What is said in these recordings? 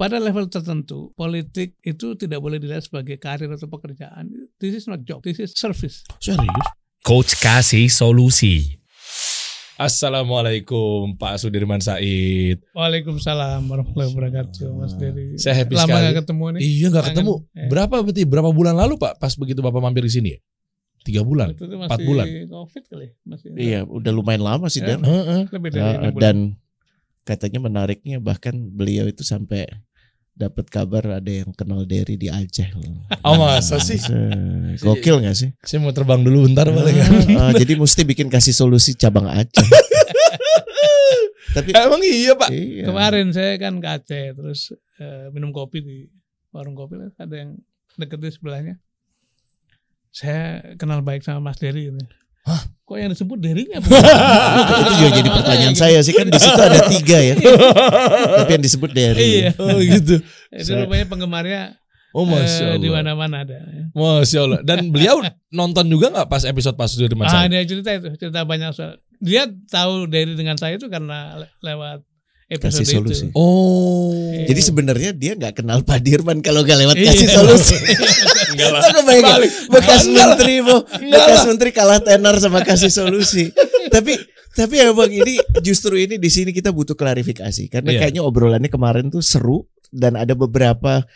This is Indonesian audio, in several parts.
pada level tertentu politik itu tidak boleh dilihat sebagai karir atau pekerjaan. This is not job, this is service. Serius? Coach kasih solusi. Assalamualaikum Pak Sudirman Said. Waalaikumsalam warahmatullahi wabarakatuh, Mas Dery. Saya happy Lama sekali. gak ketemu nih. Iya Kangen. ketemu. Eh. Berapa berarti berapa bulan lalu Pak pas begitu Bapak mampir di sini ya? Tiga bulan. Itu empat bulan. Covid kali, masih. Iya, udah lumayan lama sih Ya. Dan. Heeh. Lebih dari Uh, bulan. dan katanya menariknya bahkan beliau itu sampai dapat kabar ada yang kenal Derry di Aceh. loh. Oh masa sih? Se- Gokil gak sih? Saya mau terbang dulu bentar boleh kan? Uh, jadi mesti bikin kasih solusi cabang Aceh. Tapi Emang iya Pak. iya. Kemarin saya kan ke Aceh terus eh, minum kopi di warung kopi lah, ada yang deket di sebelahnya. Saya kenal baik sama Mas Dery ini. Hah? Kok yang disebut Dery-nya? itu juga jadi pertanyaan saya sih kan di situ ada tiga ya. Tapi yang disebut Derry. iya. Oh gitu. Itu rupanya penggemarnya Oh eh, masya di Allah. mana-mana ada. ya. Masya Allah. Dan beliau nonton juga nggak pas episode Pak Sudirman Ah, dia cerita itu, cerita banyak soal. Dia tahu Dery dengan saya itu karena le- lewat episode Kasih solusi. itu. Oh. Jadi sebenarnya dia nggak kenal Pak Dirman kalau nggak lewat Iya. kasih solusi. Enggak lah. Balik. bekas Enggak menteri Enggak bekas menteri kalah tenar sama kasih solusi. tapi tapi emang ini justru ini di sini kita butuh klarifikasi karena Iya. kayaknya obrolannya kemarin tuh seru dan ada beberapa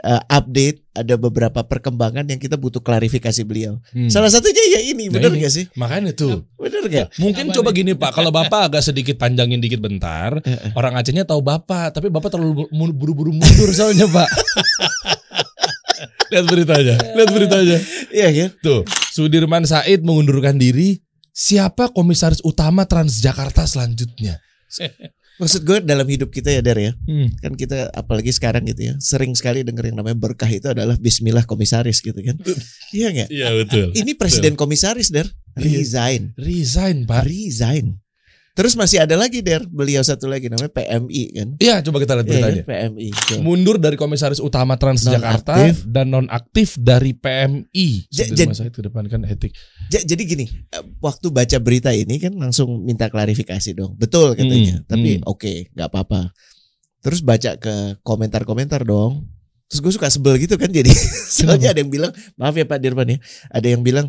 uh, update, ada beberapa perkembangan yang kita butuh klarifikasi beliau. Hmm. Salah satunya ya ini, Nah, benar nggak sih? Makanya tuh. Benar nggak? Mungkin Apa coba nih? gini Pak, kalau Bapak agak sedikit panjangin dikit bentar, Eh, orang Acehnya tahu Bapak, tapi Bapak terlalu bu- buru-buru mundur soalnya Pak. lihat beritanya, lihat beritanya. Iya kan? Tuh, Sudirman Said mengundurkan diri. Siapa komisaris utama Transjakarta selanjutnya? Maksud gue dalam hidup kita ya Dar ya, Hmm. kan kita apalagi sekarang gitu ya, sering sekali denger yang namanya berkah itu adalah Bismillah komisaris gitu kan. Iya nggak? Iya betul. Ini presiden komisaris Dar, Iya. resign. Resign Pak. resign. Terus masih ada lagi der, beliau satu lagi namanya PMI kan. Iya, coba kita lihat Iya beritanya. kan PMI. Tuh. Mundur dari komisaris utama Transjakarta Nonaktif. dan nonaktif dari PMI. Ja- Sudirman Said kedepankan etik. Ja- Jadi gini, eh, waktu baca berita ini kan langsung minta klarifikasi dong. Betul katanya. Hmm, Tapi hmm. oke, nggak apa-apa. Terus baca ke komentar-komentar dong. Terus gue suka sebel gitu kan jadi. Soalnya ada yang bilang, maaf ya Pak Dirman ya. Ada yang bilang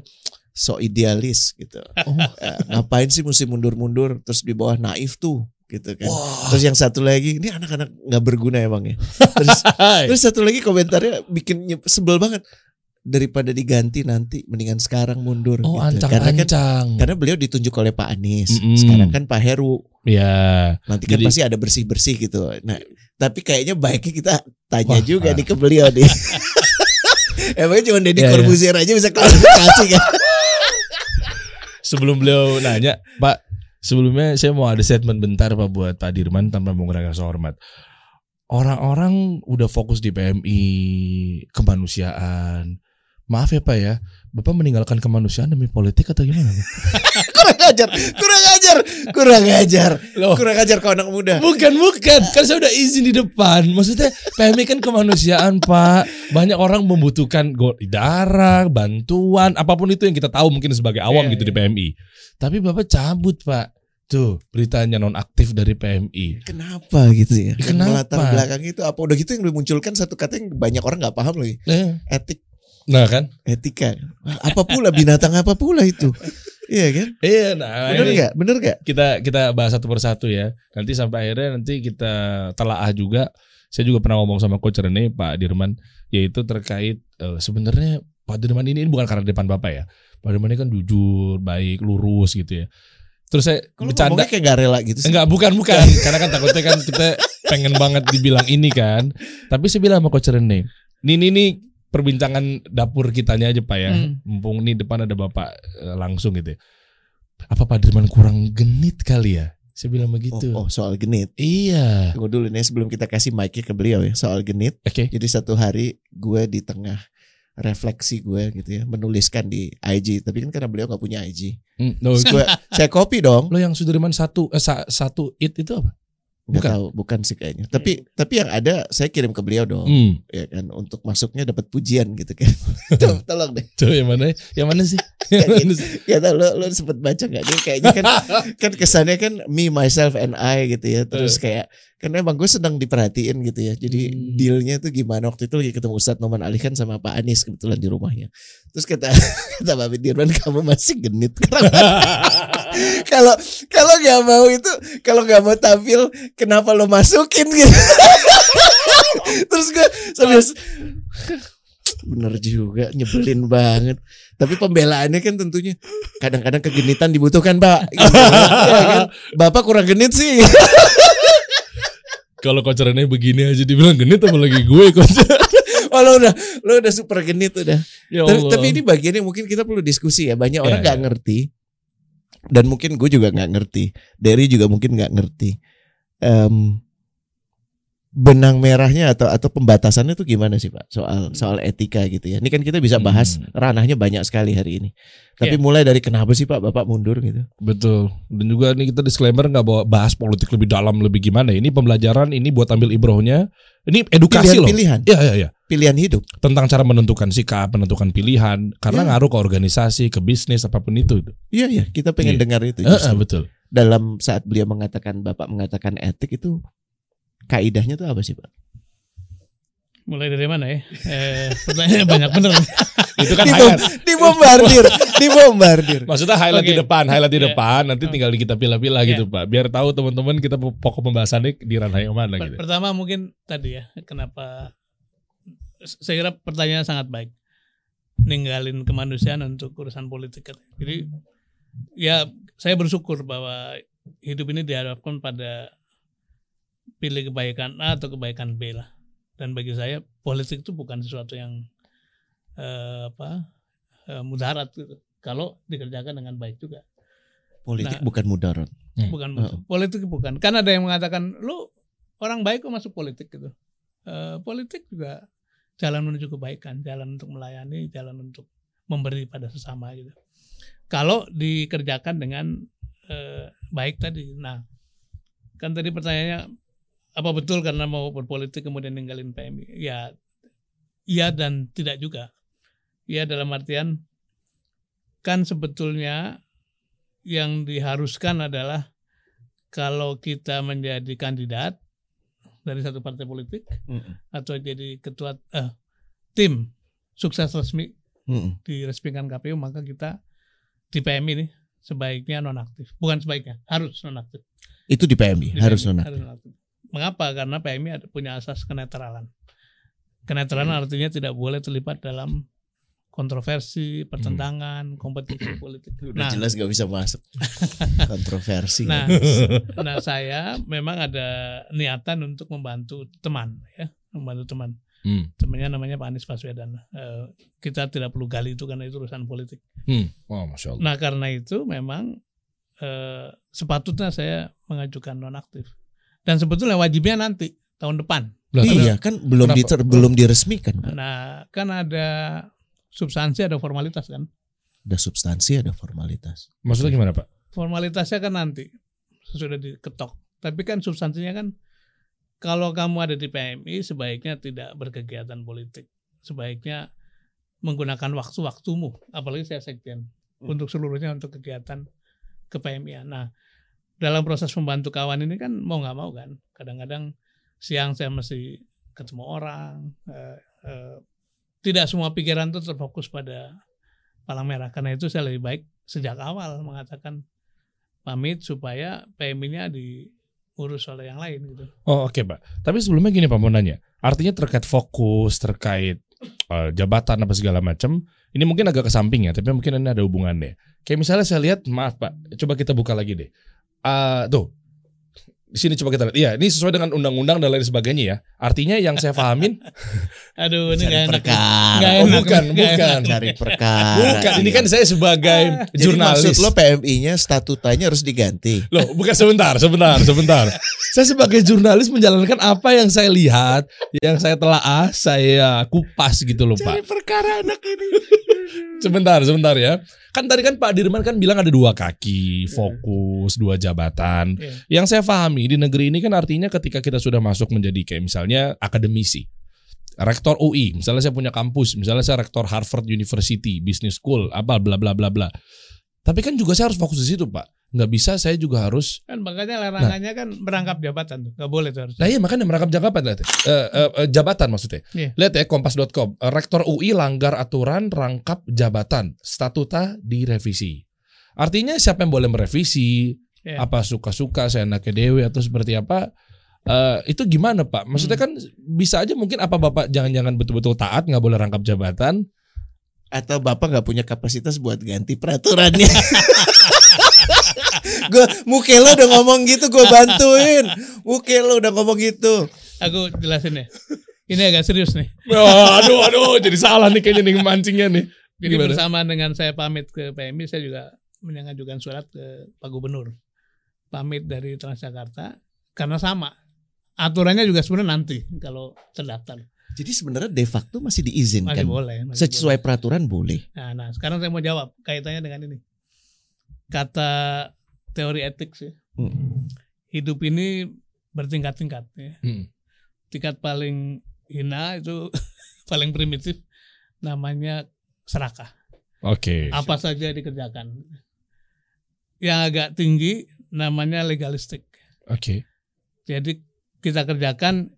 so idealis gitu. Oh. Eh, ngapain sih mesti mundur-mundur terus di bawah naif tuh gitu kan. Wah. Terus yang satu lagi, ini anak-anak nggak berguna emang ya. Terus Terus satu lagi komentarnya bikin sebel banget. Daripada diganti nanti mendingan sekarang mundur Oh, gitu. Karena kan ancang-ancang. karena beliau ditunjuk oleh Pak Anies. Mm-mm. Sekarang kan Pak Heru. Ya. Nanti kan Jadi- pasti ada bersih-bersih gitu. Nah, tapi kayaknya baiknya kita tanya Wah, juga ah. nih ke beliau nih. Emangnya cuma Deddy Ya, ya. Corbuzier aja bisa klarifikasi kan? Sebelum beliau nanya, Pak, sebelumnya saya mau ada statement bentar Pak buat Pak Dirman tanpa rasa hormat. Orang-orang udah fokus di PMI, kemanusiaan. Maaf ya Pak ya, Bapak meninggalkan kemanusiaan demi politik atau gimana? Kurang ajar, kurang ajar, kurang ajar, Loh. kurang ajar kau anak muda. Bukan, bukan. Kan saya udah izin di depan. Maksudnya PMI kan kemanusiaan, Pak. Banyak orang membutuhkan darah, bantuan, apa pun itu yang kita tahu mungkin sebagai awam Iya, gitu di iya. PMI. Tapi Bapak cabut, Pak. Tuh, beritanya nonaktif dari PMI. Kenapa gitu ya? Kenapa? Melatar belakang itu apa? Udah gitu yang dimunculkan satu kata yang banyak orang nggak paham lagi. Eh, Etik, Nah kan? etika. Apa pula binatang apa pula itu? Iya kan? Iya, nah Bener nggak? Bener nggak? kita kita bahas satu persatu ya. Nanti sampai akhirnya nanti kita telaah juga. Saya juga pernah ngomong sama Coach Rene, Pak Dirman, yaitu terkait eh, sebenarnya Pak Dirman ini, ini bukan karena depan Bapak ya. Pak Dirman ini kan jujur, baik, lurus gitu ya. Terus saya Kalau bercanda kayak gak rela gitu sih. Enggak, bukan, bukan. Karena kan takutnya kan kita pengen banget dibilang ini kan. Tapi saya bilang sama Coach Rene, ini, ini, ini perbincangan dapur kitanya aja Pak ya. Hmm. Mumpung ini depan ada Bapak eh, langsung gitu ya. Apa Pak Dirman kurang genit kali ya? Saya bilang begitu. Oh, oh, soal genit. Iya. Tunggu dulu nih sebelum kita kasih mic ke beliau ya soal genit. Oke. Jadi satu hari gue di tengah refleksi gue gitu ya menuliskan di IG tapi kan karena beliau nggak punya IG Hmm, no, gue saya copy dong lo yang Sudirman satu eh, sa- satu it itu apa? Nggak Bukan. tahu, bukan sih kayaknya. Tapi tapi yang ada saya kirim ke beliau dong, Hmm. ya kan untuk masuknya dapat pujian gitu kan. Tuh, tolong deh. Coba yang mana? Yang mana sih? Yang mana sih? Ya tau lo lo sempet baca nggak dia kayaknya kan kan kesannya kan me myself and I gitu ya. Terus kayak kan emang gue sedang diperhatiin gitu ya. Jadi Hmm. dealnya tuh gimana waktu itu lagi ketemu Ustadz Noman Ali kan sama Pak Anies kebetulan di rumahnya. Terus kata kata Pak Dirman kamu masih genit kalau kalau nggak mau itu kalau nggak mau tampil kenapa lo masukin gitu terus gue sambil bener juga nyebelin banget tapi pembelaannya kan tentunya kadang-kadang kegenitan dibutuhkan pak Gitu. Ya kan? bapak kurang genit sih Kalau Rene begini aja dibilang genit apalagi gue coach. oh lo udah lo udah super genit udah ya tapi, Allah. tapi ini bagiannya mungkin kita perlu diskusi ya banyak orang Ya, nggak ya. ngerti dan mungkin gue juga nggak ngerti Derry juga mungkin nggak ngerti Em, benang merahnya atau atau pembatasannya tuh gimana sih pak soal soal etika gitu ya ini kan kita bisa bahas Hmm. ranahnya banyak sekali hari ini tapi Ya. mulai dari kenapa sih pak bapak mundur gitu Betul. Dan juga nih kita disclaimer nggak bawa bahas politik lebih dalam lebih gimana. Ini pembelajaran ini buat ambil ibrohnya. Ini edukasi loh. pilihan-pilihan Iya iya iya. pilihan hidup Tentang cara menentukan sikap, menentukan pilihan karena Ya. ngaruh ke organisasi, ke bisnis apa pun itu. iya iya kita pengen Iya. dengar itu justru. eh, betul. dalam saat beliau mengatakan bapak mengatakan etik itu kaidahnya tuh apa sih pak Mulai dari mana ya? Eh, pertanyaannya banyak bener. Itu kan Dibom- highlight. dibombardir dibombardir Maksudnya highlight di Oke. depan, highlight di Iya. depan. Nanti Oh. tinggal kita pilih-pilih Iya. gitu pak. Biar tahu teman-teman kita pokok pembahasannya di ranah yang mana gitu. Pertama mungkin tadi ya, kenapa saya kira pertanyaan sangat baik. Ninggalin kemanusiaan untuk urusan politik. Jadi ya saya bersyukur bahwa hidup ini dihadapkan pada pilih kebaikan A atau kebaikan B lah. Dan bagi saya politik itu bukan sesuatu yang eh, apa eh, mudarat gitu. Kalau dikerjakan dengan baik juga. politik Nah. bukan mudarat Hmm. bukan Heeh. politik bukan kan ada yang mengatakan lu orang baik kok masuk politik gitu Eh, politik juga jalan menuju kebaikan jalan untuk melayani jalan untuk memberi pada sesama gitu kalau dikerjakan dengan eh, baik tadi nah kan tadi pertanyaannya apa betul karena mau berpolitik kemudian ninggalin PMI ya iya dan tidak juga ya dalam artian kan sebetulnya yang diharuskan adalah kalau kita menjadi kandidat dari satu partai politik Mm-mm. atau jadi ketua eh, tim sukses resmi Mm-mm. diresmikan KPU maka kita di PMI ini sebaiknya nonaktif bukan sebaiknya harus nonaktif itu di PMI Di harus PMI, nonaktif harus nonaktif. Mengapa karena PMI ada punya asas kenetralan kenetralan artinya tidak boleh terlibat dalam kontroversi pertentangan kompetisi politik udah jelas gak bisa masuk kontroversi Nah, nah saya memang ada niatan untuk membantu teman ya, membantu teman. Hmm. Temannya namanya Pak Anies Baswedan. Eh, kita tidak perlu gali itu karena itu urusan politik. Hmm. Wah, masya Allah. Nah, karena itu memang eh, sepatutnya saya mengajukan nonaktif. Dan sebetulnya wajibnya nanti tahun depan. Lah, iya kan belum diter- belum diresmikan. Nah, kan ada substansi ada formalitas kan. ada substansi ada formalitas Maksudnya gimana pak? formalitasnya kan nanti sudah diketok. Tapi kan substansinya kan kalau kamu ada di PMI sebaiknya tidak berkegiatan politik. Sebaiknya menggunakan waktu-waktumu, apalagi saya sekjen untuk seluruhnya untuk kegiatan ke PMI. Nah, dalam proses membantu kawan ini kan mau nggak mau kan, kadang-kadang siang saya mesti ketemu orang, eh, eh, tidak semua pikiran itu terfokus pada palang merah. Karena itu saya lebih baik sejak awal mengatakan pamit supaya PMI-nya diurus oleh yang lain gitu. Oh oke pak. Tapi sebelumnya gini pak mau nanya. Artinya terkait fokus, terkait eh, jabatan apa segala macam. Ini mungkin agak ke samping ya, tapi mungkin ini ada hubungannya. Kayak misalnya saya lihat, maaf pak, coba kita buka lagi deh. Ah tuh, di sini coba kita lihat. Iya, ini sesuai dengan undang-undang dan lain sebagainya ya. Artinya yang saya pahamin, Aduh, ini cari nggak enak. Oh, enak. bukan, nggak bukan. enak. cari perkara bukan. Ini kan saya sebagai Jadi jurnalis. maksud lo PMI-nya statutanya harus diganti Loh, bukan sebentar, sebentar, sebentar. saya sebagai jurnalis menjalankan apa yang saya lihat, yang saya telaah, saya kupas gitu loh, Pak. cari perkara anak ini Sebentar, sebentar ya. Kan tadi kan Pak Dirman kan bilang ada dua kaki, fokus, dua jabatan. Iya. Yang saya pahami pahami di negeri ini kan artinya ketika kita sudah masuk menjadi kayak misalnya akademisi, rektor UI, misalnya saya punya kampus, misalnya saya rektor Harvard University Business School, apa bla bla bla bla. Tapi kan juga saya harus fokus di situ, Pak. Nggak bisa saya juga harus Kan makanya larangannya kan merangkap jabatan tuh. Gak boleh tuh harus. Nah iya makanya merangkap jabatan lihat ya. Eh, eh, eh, jabatan maksudnya. Iya. Lihat ya kompas.com. Rektor UI langgar aturan rangkap jabatan. Statuta direvisi. Artinya siapa yang boleh merevisi? Iya. Apa suka-suka saya anaknya Dewi atau seperti apa? Eh, itu gimana Pak? Maksudnya kan bisa aja mungkin apa Bapak jangan-jangan betul-betul taat nggak boleh rangkap jabatan? atau bapak nggak punya kapasitas buat ganti peraturannya. gue muke lo udah ngomong gitu gue bantuin. Muke lo udah ngomong gitu. Aku jelasin ya. Ini agak serius nih. Oh, aduh aduh jadi salah nih kayaknya nih mancingnya nih. Jadi Gimana? bersama dengan saya pamit ke PMI, saya juga mengajukan surat ke Pak Gubernur. Pamit dari Transjakarta karena sama. Aturannya juga sebenarnya nanti kalau terdaftar. Jadi sebenarnya de facto masih diizinkan. Masih boleh. masih Sesuai boleh. peraturan boleh. Nah, nah, sekarang saya mau jawab kaitannya dengan ini. Kata teori etik sih. Hmm. Hidup ini bertingkat-tingkat ya. Hmm. Tingkat paling hina itu paling primitif namanya serakah. Oke. Apa saja dikerjakan. Yang agak tinggi namanya legalistik. Oke. Jadi kita kerjakan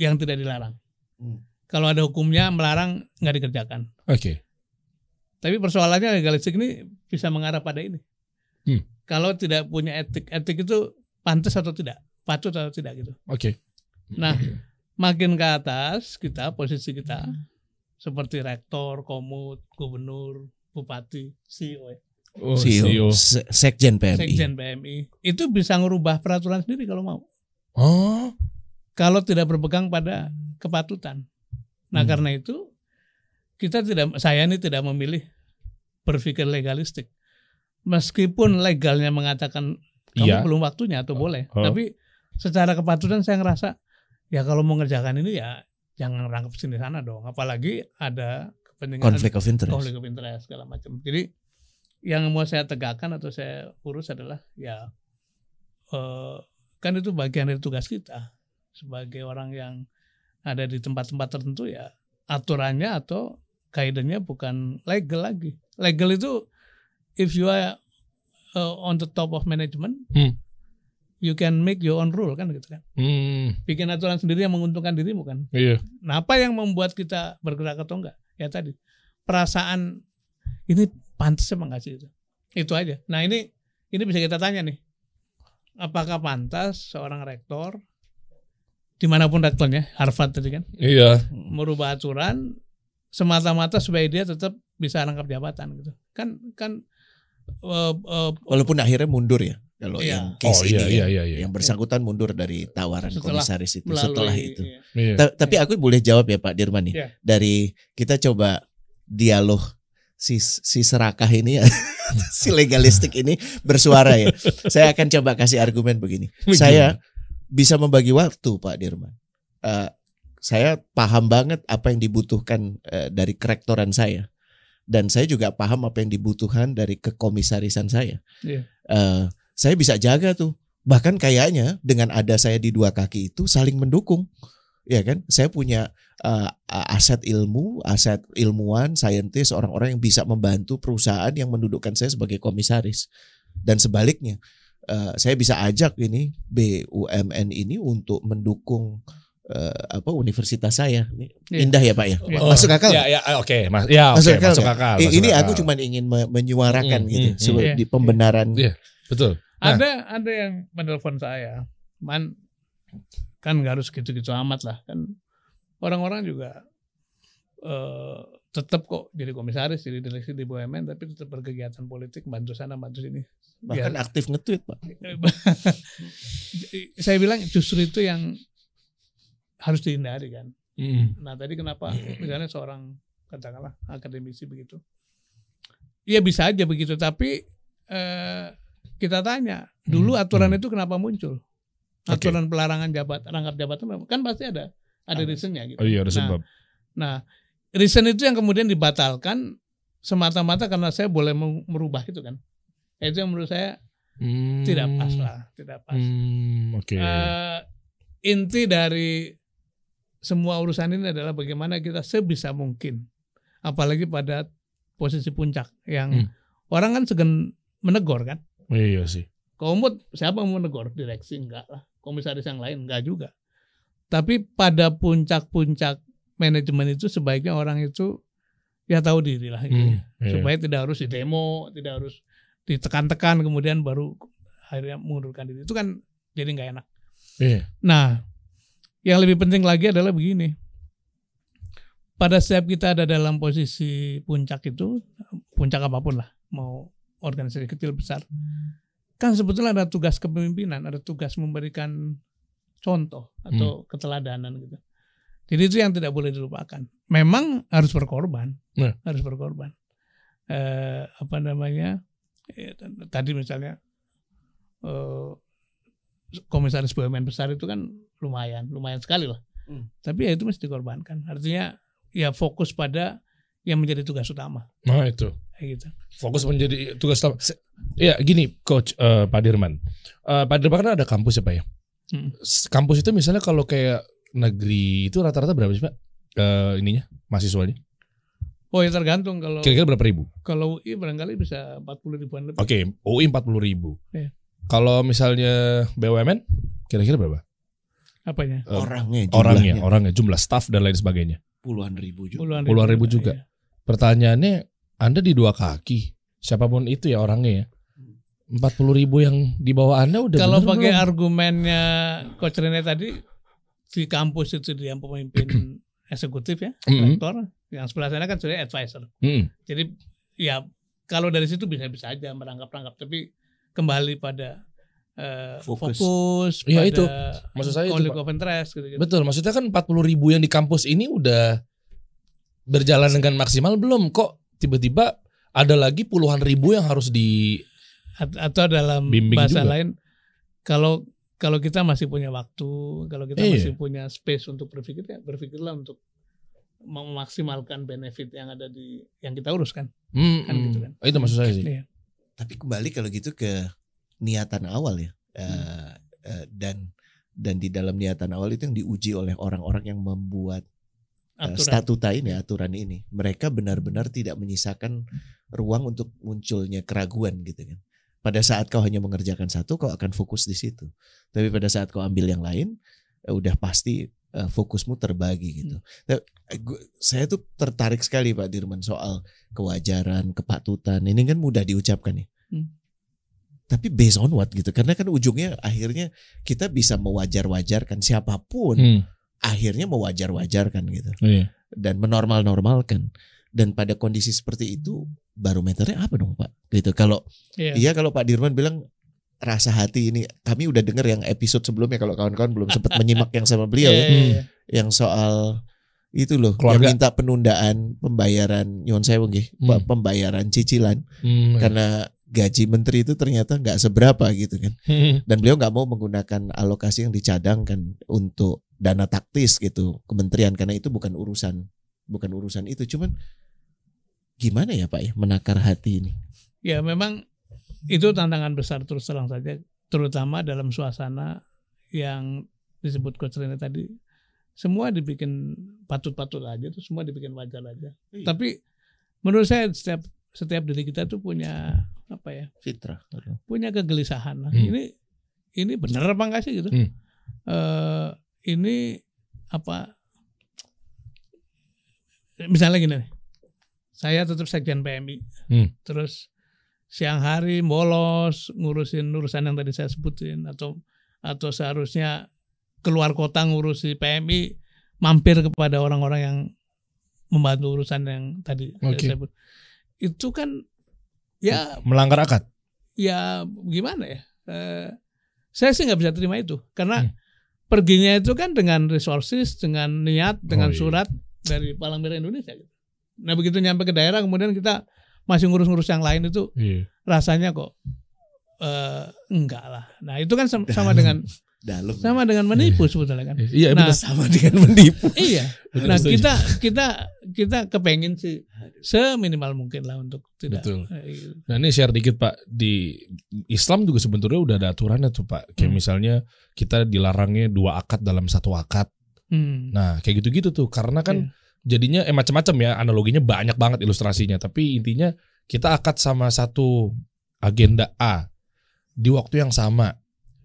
yang tidak dilarang. Hmm. Kalau ada hukumnya melarang nggak dikerjakan. Oke. Tapi persoalannya legalistik ini bisa mengarah pada ini. Hmm. Kalau tidak punya etik, etik itu pantas atau tidak, patut atau tidak gitu. Oke. Nah, makin ke atas kita posisi kita seperti rektor, komut, gubernur, bupati, CEO, ya, Oh, CEO, CEO. Se- Sekjen PMI. sekjen PMI itu bisa ngerubah peraturan sendiri kalau mau. Oh. Kalau tidak berpegang pada kepatutan. Nah, Hmm. karena itu kita tidak saya ini tidak memilih berpikir legalistik. Meskipun legalnya mengatakan kamu Iya. belum waktunya atau boleh, Oh. tapi secara kepatutan saya ngerasa ya kalau mau ngerjakan ini ya jangan rangkap sini sana dong. Apalagi ada kepentingan Konflik of interest. konflik of interest segala macam. Jadi yang mau saya tegakkan atau saya urus adalah ya eh, kan itu bagian dari tugas kita sebagai orang yang ada di tempat-tempat tertentu ya aturannya atau kaidannya bukan legal lagi. Legal itu if you are uh, on the top of management, Hmm. you can make your own rule kan gitu kan. Hmm. Bikin aturan sendiri yang menguntungkan dirimu kan. Iya. Nah, apa yang membuat kita bergerak atau enggak? Ya tadi perasaan ini pantas apa enggak sih itu? Itu aja. Nah ini ini bisa kita tanya nih, apakah pantas seorang rektor di mana pun rektornya Harvard tadi kan Iya. merubah aturan semata-mata supaya dia tetap bisa rangkap jabatan gitu kan kan eh, eh, Walaupun akhirnya mundur ya. Kalau Iya. yang case Oh, iya, ini iya, ya, iya, iya. yang bersangkutan mundur dari tawaran Setelah- komisaris itu melalui setelah itu. iya. Iya. Ta- tapi aku boleh jawab ya Pak Dirman nih. Iya. Dari kita coba dialog si si serakah ini ya, si legalistik ini bersuara ya. Saya akan coba kasih argumen begini. Begini. Saya bisa membagi waktu Pak Dirman. Eh, saya paham banget apa yang dibutuhkan eh, dari kerektoran saya. Dan saya juga paham apa yang dibutuhkan dari kekomisarisan saya. Iya. Eh, saya bisa jaga tuh. Bahkan kayaknya dengan ada saya di dua kaki itu saling mendukung. Ya kan? Saya punya eh, aset ilmu, aset ilmuwan, saintis, orang-orang yang bisa membantu perusahaan yang mendudukkan saya sebagai komisaris. Dan sebaliknya, eh, saya bisa ajak ini BUMN ini untuk mendukung eh, apa universitas saya. Ini Iya. Indah ya Pak ya? Iya. Masuk akal? Ya, ya, oke, Mas. Ya, oke, Masuk akal masuk akal. Masuk ini aku cuma ingin me- menyuarakan Hmm, gitu sebe- hmm. di pembenaran. Iya. Betul. Nah. Ada ada yang menelpon saya, man kan nggak harus gitu-gitu amat lah kan orang-orang juga eh, tetap kok jadi komisaris jadi direksi di BUMN tapi tetap berkegiatan politik bantu sana bantu sini. Bahkan Ya. aktif nge-tweet Pak. saya bilang justru itu yang harus dihindari kan. Hmm. Nah tadi kenapa misalnya seorang katakanlah akademisi begitu, Iya bisa aja begitu tapi eh, kita tanya dulu Hmm, aturan hmm. itu kenapa muncul? Aturan pelarangan jabat rangkap jabatan kan pasti ada ada reasonnya gitu. Oh iya, ada Nah, sebab. Nah, reason itu yang kemudian dibatalkan semata-mata karena saya boleh merubah itu kan. Itu yang menurut saya Hmm. tidak pas lah, tidak pas. Hmm, oke. Eh, inti dari semua urusan ini adalah bagaimana kita sebisa mungkin, apalagi pada posisi puncak yang Hmm. orang kan segan menegur kan. iya sih. Komut siapa yang mau menegur? Direksi enggak lah. Komisaris yang lain enggak juga. Tapi pada puncak-puncak manajemen itu sebaiknya orang itu ya tahu diri lah. gitu. Hmm, iya. Supaya tidak harus di demo, tidak harus ditekan-tekan kemudian baru akhirnya mengundurkan diri. Itu kan jadi nggak enak. Iya. Nah, yang lebih penting lagi adalah begini. Pada setiap kita ada dalam posisi puncak itu, puncak apa pun lah, mau organisasi kecil besar, kan sebetulnya ada tugas kepemimpinan, ada tugas memberikan contoh atau keteladanan gitu. Jadi itu yang tidak boleh dilupakan. Memang harus berkorban, Nah. harus berkorban. Eh, apa namanya? eh, tadi misalnya eh, komisaris BUMN besar itu kan lumayan, lumayan sekali lah. Hmm. Tapi ya itu mesti dikorbankan. Artinya ya fokus pada yang menjadi tugas utama. Nah itu. Kayak gitu. Fokus menjadi tugas utama. Ya gini, Coach eh, Pak Dirman. Eh, Pak Dirman kan ada kampus ya Pak ya. Hmm. Kampus itu misalnya kalau kayak negeri itu rata-rata berapa sih Pak? Eh, ininya mahasiswanya. Oh ya tergantung kalau Kira-kira berapa ribu? kalau UI barangkali bisa 40 ribuan lebih. Oke, UI 40 ribu. Iya. Kalau misalnya BUMN, kira-kira berapa? Apanya? Eh, orangnya, orangnya, jumlahnya orangnya, jumlah staff dan lain sebagainya. puluhan ribu juga. Puluhan Puluhan ribu juga. Iya. Pertanyaannya, Anda di dua kaki, siapa pun itu ya orangnya ya. 40 ribu yang di bawah Anda udah Kalau pakai belum? argumennya Coach Rene tadi di kampus itu dia pemimpin eksekutif ya, Mm-mm. rektor. Yang sebelah sana kan sebenarnya advisor. Mm. Jadi ya kalau dari situ bisa-bisa aja merangkap-rangkap tapi kembali pada eh, Fokus. fokus, Ya, pada itu. Maksud saya itu, of interest gitu, Betul, maksudnya kan 40 ribu yang di kampus ini udah berjalan dengan maksimal belum? Kok tiba-tiba ada lagi puluhan ribu yang harus di At- atau dalam Bimbing bahasa juga. lain kalau kalau kita masih punya waktu, kalau kita Iya. masih punya space untuk berpikir ya berpikirlah untuk memaksimalkan benefit yang ada di yang kita uruskan. Hmm, Kan gitu kan. Itu maksud saya sih. Iya. Tapi kembali kalau gitu ke niatan awal ya. Eh, Hmm. eh, dan dan di dalam niatan awal itu yang diuji oleh orang-orang yang membuat eh, Aturan. statuta ini, aturan ini. Mereka benar-benar tidak menyisakan ruang untuk munculnya keraguan gitu kan. Pada saat kau hanya mengerjakan satu, kau akan fokus di situ. Tapi pada saat kau ambil yang lain, eh, udah pasti eh, fokusmu terbagi gitu. Nah, eh, gua- saya tuh tertarik sekali Pak Dirman soal kewajaran, kepatutan. Ini kan mudah diucapkan ya. Hmm. Tapi based on what gitu. Karena kan ujungnya akhirnya kita bisa mewajar-wajarkan siapa pun Hmm, akhirnya mewajar-wajarkan gitu iya. dan menormal-normalkan. Dan pada kondisi seperti itu barometernya apa dong Pak? Gitu. Kalau Iya. iya kalau Pak Dirman bilang rasa hati ini kami udah dengar yang episode sebelumnya kalau kawan-kawan belum sempat menyimak yang sama beliau Iya, ya, iya, iya. yang soal itu loh Keluarga. yang minta penundaan pembayaran nyuwun sewu nggih, Hmm. pembayaran cicilan Hmm, karena gaji menteri itu ternyata nggak seberapa gitu kan. Hmm. Dan beliau nggak mau menggunakan alokasi yang dicadangkan untuk dana taktis gitu kementerian karena itu bukan urusan bukan urusan itu cuman gimana ya Pak ya menakar hati ini. Ya memang itu tantangan besar terus terang saja, terutama dalam suasana yang disebut Coach Rene tadi. Semua dibikin patut-patut aja, tuh semua dibikin wajar aja. Iya. Tapi menurut saya setiap setiap diri kita tuh punya apa ya? Fitrah. Punya kegelisahan. Nah, Hmm. Ini ini benar apa enggak sih gitu? Hmm. Eh, ini apa? Misalnya gini, nih, saya tetap sekjen PMI, Hmm. terus siang hari bolos ngurusin urusan yang tadi saya sebutin atau atau seharusnya keluar kota ngurusi PMI mampir kepada orang-orang yang membantu urusan yang tadi Oke. saya sebut itu kan ya Melanggar akad. ya gimana ya Eh, saya sih nggak bisa terima itu karena Hmm. Perginya itu kan dengan resources dengan niat dengan Oh, iya. surat dari Palang Merah Indonesia gitu. nah begitu nyampe ke daerah kemudian kita masih ngurus-ngurus yang lain itu Iya. rasanya kok eh enggak lah nah itu kan sama, sama dengan Dalam. sama dengan menipu sebetulnya kan Iya, Nah, benar. sama dengan menipu. iya Benar, nah setuju. kita kita kita kepengen sih seminimal mungkin lah untuk tidak Betul. eh, Nah ini share dikit Pak di Islam juga sebetulnya udah ada aturannya tuh Pak. Kayak Hmm. misalnya kita dilarangnya dua akad dalam satu akad. hmm, Nah kayak gitu-gitu tuh karena kan jadinya eh macam-macam ya analoginya banyak banget ilustrasinya. Tapi intinya kita akad sama satu agenda A di waktu yang sama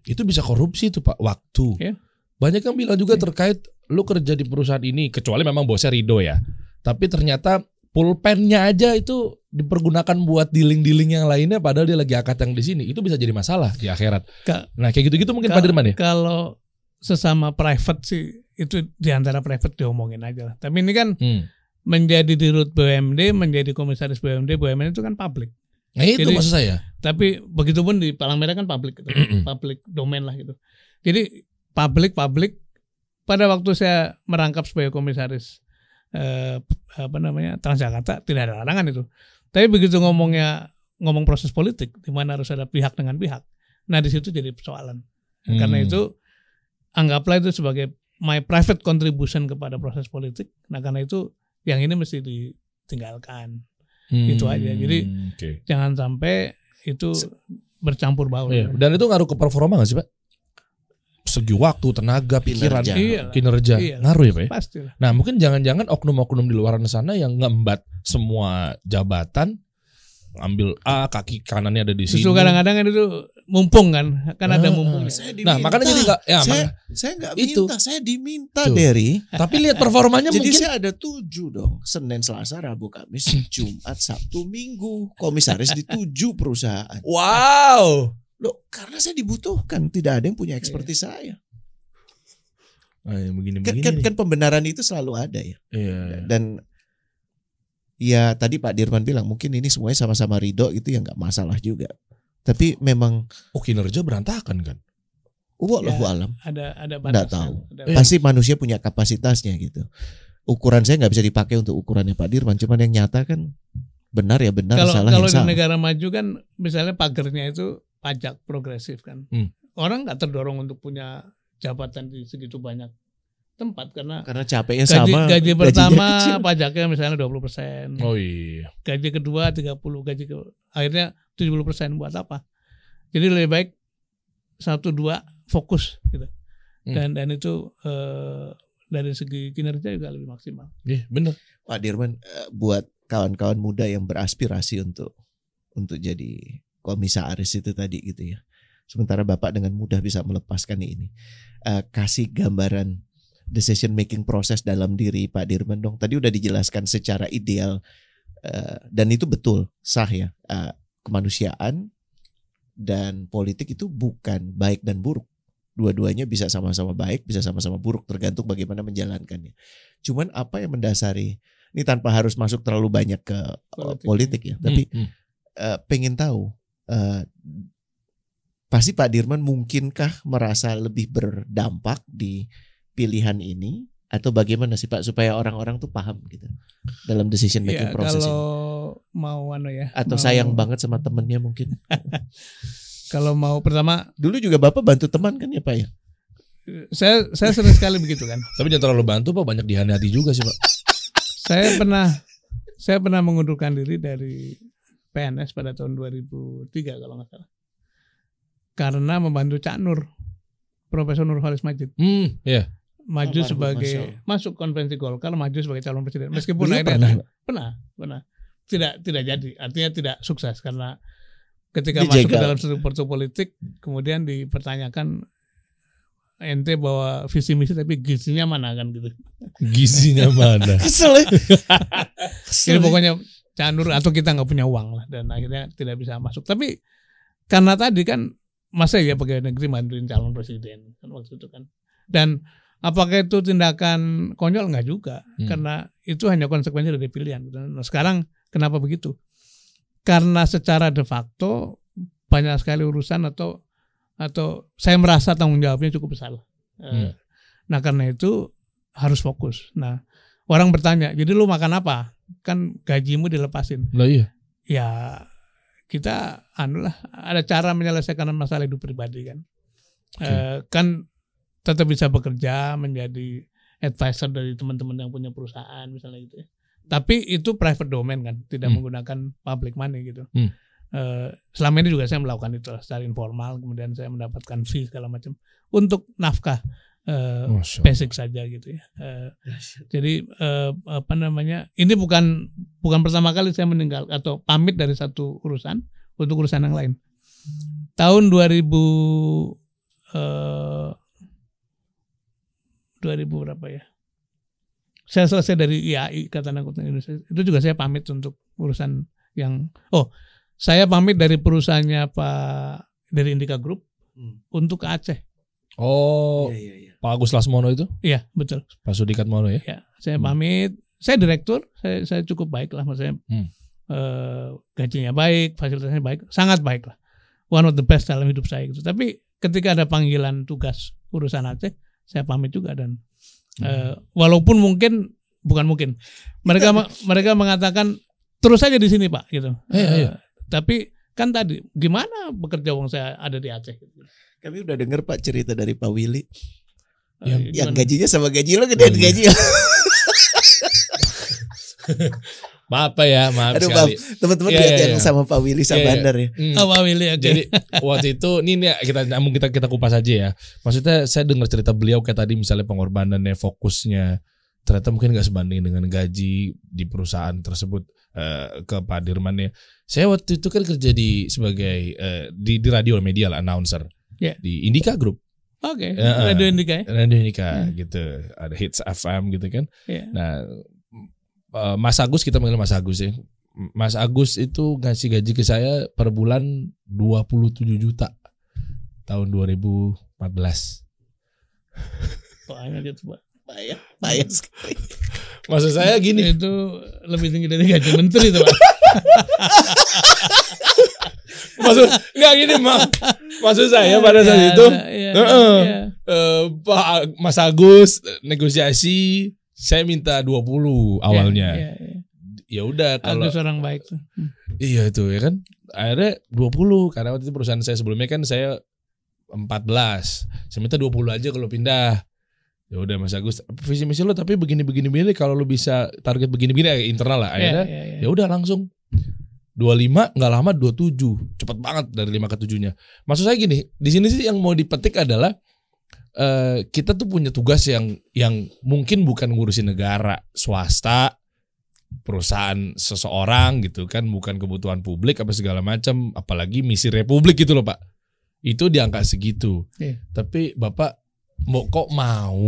itu bisa korupsi tuh Pak waktu. Iya. Banyak yang bilang juga Iya. terkait lu kerja di perusahaan ini kecuali memang bosnya Rido ya. Tapi ternyata pulpennya aja itu dipergunakan buat dealing-dealing yang lainnya padahal dia lagi akad yang di sini. Itu bisa jadi masalah di akhirat. Ka- Nah, kayak gitu-gitu mungkin Ka- Pak Dirman ya? kalau sesama private sih itu di antara private diomongin aja lah. Tapi ini kan Hmm. menjadi dirut BUMD, menjadi komisaris BUMD, BUMN itu kan publik. Nah, itu Jadi- maksud saya. Tapi begitu pun di Palang Merah kan publik, gitu. publik domain lah gitu. Jadi publik publik pada waktu saya merangkap sebagai komisaris eh, apa namanya Transjakarta tidak ada larangan itu. Tapi begitu ngomongnya ngomong proses politik di mana harus ada pihak dengan pihak. Nah di situ jadi persoalan. Karena Hmm. itu anggaplah itu sebagai my private contribution kepada proses politik. Nah karena itu yang ini mesti ditinggalkan. Hmm, itu aja. Jadi, oke. Jangan sampai itu bercampur baur. Iya, Dan itu ngaruh ke performa gak sih Pak? Segi waktu, tenaga, pikiran, Kinerja. Iyalah. kinerja, Iyalah. ngaruh ya Pak ya? Nah mungkin jangan-jangan oknum-oknum di luar sana yang ngembat semua jabatan ambil A kaki kanannya ada di sini. Justru kadang-kadang kan itu mumpung kan, kan ada Ah, mumpungnya. Saya Nah makanya jadi nggak ya saya, saya nggak Itu. minta, saya diminta Tuh. Derry. tapi lihat performanya Jadi mungkin saya ada tujuh dong. Senin, Selasa, Rabu, Kamis, Jumat, Sabtu, Minggu. Komisaris di tujuh perusahaan. wow. Loh, karena saya dibutuhkan. Tidak ada yang Iya. punya ekspertis saya. Nah, yang Kan, begini-begini. kan, nih. kan pembenaran itu selalu ada ya. Iya, iya. Dan ya tadi Pak Dirman bilang mungkin ini semuanya sama-sama ridho itu ya nggak masalah juga. Tapi memang Oh kinerja berantakan kan? wallahu Ya. alam. Ada ada Nggak tahu. Ada Iya. Pasti manusia punya kapasitasnya gitu. Ukuran saya nggak bisa dipakai untuk ukurannya Pak Dirman. Cuman yang nyata kan benar ya benar, kalau salah kalau yang di salah. negara maju kan misalnya pagernya itu pajak progresif kan. Hmm. Orang nggak terdorong untuk punya jabatan di segitu banyak tempat karena Karena capeknya gaji, sama. gaji pertama kecil. pajaknya misalnya 20%. Oh iya. Gaji kedua 30, gaji ke akhirnya 70% buat apa? Jadi lebih baik satu dua fokus gitu. Hmm. Dan dan itu eh, dari segi kinerja juga lebih maksimal. Iya bener. Pak Dirman eh, buat kawan-kawan muda yang beraspirasi untuk untuk jadi komisaris itu tadi gitu ya. Sementara Bapak dengan mudah bisa melepaskan ini. Eh, kasih gambaran decision making proses dalam diri Pak Dirman dong. Tadi udah dijelaskan secara ideal eh, dan itu betul sah ya. Eh, kemanusiaan dan politik itu bukan baik dan buruk. Dua-duanya bisa sama-sama baik, bisa sama-sama buruk tergantung bagaimana menjalankannya. Cuman apa yang mendasari ini tanpa harus masuk terlalu banyak ke uh, Politik. politik ya, tapi Hmm, hmm. uh, pengen tahu uh, pasti Pak Dirman mungkinkah merasa lebih berdampak di pilihan ini atau bagaimana sih Pak supaya orang-orang tuh paham gitu dalam decision Ya, making proses kalau ini mau anu ya. atau mau- sayang banget sama temennya mungkin Kalau mau pertama dulu juga Bapak bantu teman kan ya Pak ya saya saya sering sekali begitu kan. Tapi jangan terlalu bantu pak banyak dihaniati juga sih pak. Saya pernah saya pernah mengundurkan diri dari PNS pada tahun 2003 kalau nggak salah. Karena membantu Cak Nur, Profesor Nurholis Majid Hmm, iya. maju Almarhum, sebagai Masya masuk konvensi Golkar maju sebagai calon presiden. Meskipun Beliau akhirnya pernah, pernah, pernah. Tidak tidak jadi. Artinya tidak sukses karena ketika Dijegal. masuk ke dalam satu partai politik kemudian dipertanyakan ente bawa visi misi tapi gizinya mana kan gitu. Gizinya mana? ya Kesel ya. pokoknya candur atau kita nggak punya uang lah dan akhirnya tidak bisa masuk. Tapi karena tadi kan masa ya pegawai negeri bantuin calon presiden kan waktu itu kan. Dan apakah itu tindakan konyol nggak juga? Hmm. Karena itu hanya konsekuensi dari pilihan. Nah, sekarang kenapa begitu? Karena secara de facto banyak sekali urusan atau atau saya merasa tanggung jawabnya cukup besar. Eh, Hmm. Nah karena itu harus fokus. Nah orang bertanya, jadi lu makan apa? Kan gajimu dilepasin. Lah iya. Ya kita anu lah ada cara menyelesaikan masalah hidup pribadi kan. Eh, kan tetap bisa bekerja menjadi advisor dari teman-teman yang punya perusahaan misalnya gitu ya. Tapi itu private domain kan, tidak Hmm. menggunakan public money gitu. Hmm. Eh, selama ini juga saya melakukan itu secara informal, kemudian saya mendapatkan fee segala macam untuk nafkah eh, Allah. basic saja gitu ya. Eh, jadi eh, apa namanya? Ini bukan bukan pertama kali saya meninggal atau pamit dari satu urusan untuk urusan yang lain. Tahun 2000 eh 2000 berapa ya? Saya selesai dari IAI Ikatan Angkutan Indonesia. Itu juga saya pamit untuk urusan yang oh, saya pamit dari perusahaannya Pak dari Indika Group Hmm. untuk ke Aceh. Oh, iya, iya. Pak Agus Lasmono itu, Iya, betul. Pak Sudikat Mono ya. Ya, saya Hmm. pamit. Saya direktur, saya saya cukup baik lah maksudnya. Hmm. eh, gajinya baik, fasilitasnya baik, sangat baik lah. One of the best dalam hidup saya gitu. Tapi ketika ada panggilan tugas urusan Aceh, saya pamit juga dan eh, walaupun mungkin bukan mungkin mereka me- mereka mengatakan terus saja di sini Pak gitu. Iya, Eh, iya. Tapi kan tadi gimana bekerja wong saya ada di Aceh gitu. Kami udah denger Pak cerita dari Pak Willy Eh, yang gimana? gajinya sama gaji lo gedean Iya. gaji lo. Maaf Pak ya, maaf Aduh sekali. teman-teman Iya, iya, yang iya. sama Pak Willy Iya, iya. Sabandar ya. Hmm. Oh, Pak Willy, oke. Jadi waktu itu ini nih kita namun kita kita kupas aja ya. Maksudnya saya dengar cerita beliau kayak tadi misalnya pengorbanannya fokusnya ternyata mungkin nggak sebanding dengan gaji di perusahaan tersebut eh, ke Pak Dirman ya. Saya waktu itu kan kerja di sebagai eh, di di radio media lah announcer Ya. di Indika Group. Oke, Ya, Radio Indika ya. Radio Indika Hmm. gitu. Ada Hits FM gitu kan. Iya. Nah, eh, Mas Agus kita panggil Mas Agus ya. Mas Agus itu ngasih gaji ke saya per bulan 27 juta tahun 2014. Banyak gitu, Pak. Payah, payah sekali. Maksud saya gini, itu lebih tinggi dari gaji menteri itu, Pak. maksud nggak gini, Mak. Maksud saya pada saat Ya, itu ya, Heeh. ya. eh, Pak Mas Agus eh, negosiasi saya minta 20 awalnya. Ya, ya, ya. Ya udah kalau Agus orang baik tuh. Hmm. Iya itu ya kan. Akhirnya 20 karena waktu itu perusahaan saya sebelumnya kan saya 14. Saya minta 20 aja kalau pindah. Ya udah Mas Agus, visi misi lo tapi begini begini begini kalau lo bisa target begini begini eh, internal lah. Ya, Akhirnya ya, ya. ya udah langsung 25 nggak lama 27. Cepet banget dari 5 ke 7-nya. Maksud saya gini, di sini sih yang mau dipetik adalah eh, kita tuh punya tugas yang yang mungkin bukan ngurusin negara, swasta, perusahaan seseorang gitu kan, bukan kebutuhan publik apa segala macam, apalagi misi republik gitu loh, Pak. Itu diangkat segitu. Iya. Tapi Bapak mau kok mau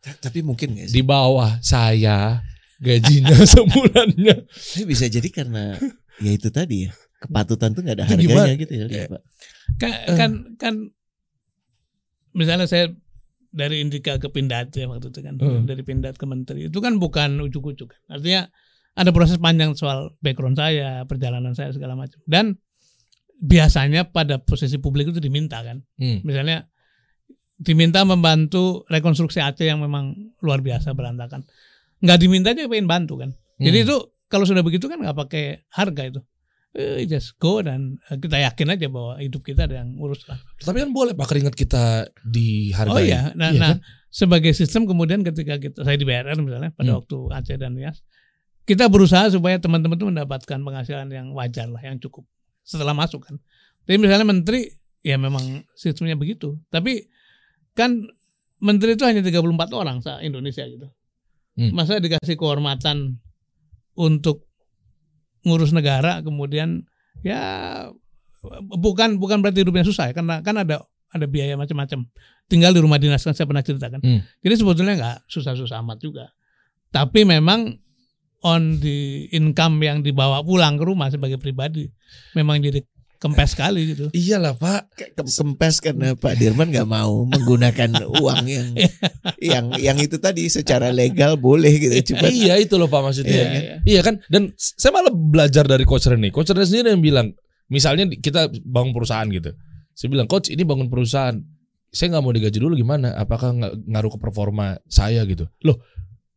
Tapi mungkin gak sih? di bawah saya gajinya sebulannya Tapi bisa jadi karena ya itu tadi ya. Kepatutan tuh gak ada Itu harganya gimana? gitu ya, Ya. Pak. Kan, Eh. kan kan misalnya saya dari Indika ke Pindad ya waktu itu kan, Hmm. dari Pindad ke Menteri itu kan bukan ujuk-ujuk. kan. Artinya ada proses panjang soal background saya, perjalanan saya segala macam. Dan biasanya pada posisi publik itu diminta kan, Hmm. misalnya diminta membantu rekonstruksi Aceh yang memang luar biasa berantakan. Nggak diminta aja pengen bantu kan. Jadi Hmm. itu kalau sudah begitu kan nggak pakai harga itu. Eh, just go dan eh, kita yakin aja bahwa hidup kita ada yang urus lah. Tapi kan boleh Pak keringat kita dihargai. Oh iya, nah, Iya nah kan? sebagai sistem kemudian ketika kita saya di BRR misalnya pada Hmm. waktu Aceh dan Nias, kita berusaha supaya teman-teman itu mendapatkan penghasilan yang wajar lah, yang cukup setelah masuk kan. Tapi misalnya menteri ya memang sistemnya begitu. Tapi kan menteri itu hanya 34 orang se Indonesia gitu. Hmm. Masa dikasih kehormatan untuk ngurus negara kemudian ya bukan bukan berarti hidupnya susah ya karena kan ada ada biaya macam-macam. Tinggal di rumah dinas kan saya pernah ceritakan. Hmm. Jadi sebetulnya nggak susah-susah amat juga. Tapi memang on the income yang dibawa pulang ke rumah sebagai pribadi memang jadi kempes sekali gitu. Iyalah Pak. Ke- Kempes karena Pak Dirman nggak mau menggunakan uang yang yang yang itu tadi secara legal boleh gitu. Cuma iya itu loh Pak maksudnya. Iya, kan? iya. Iya kan? Dan saya malah belajar dari coach Rene. Coach Rene sendiri yang bilang, misalnya kita bangun perusahaan gitu. Saya bilang, coach ini bangun perusahaan. Saya nggak mau digaji dulu gimana? Apakah nggak ngaruh ke performa saya gitu? Loh,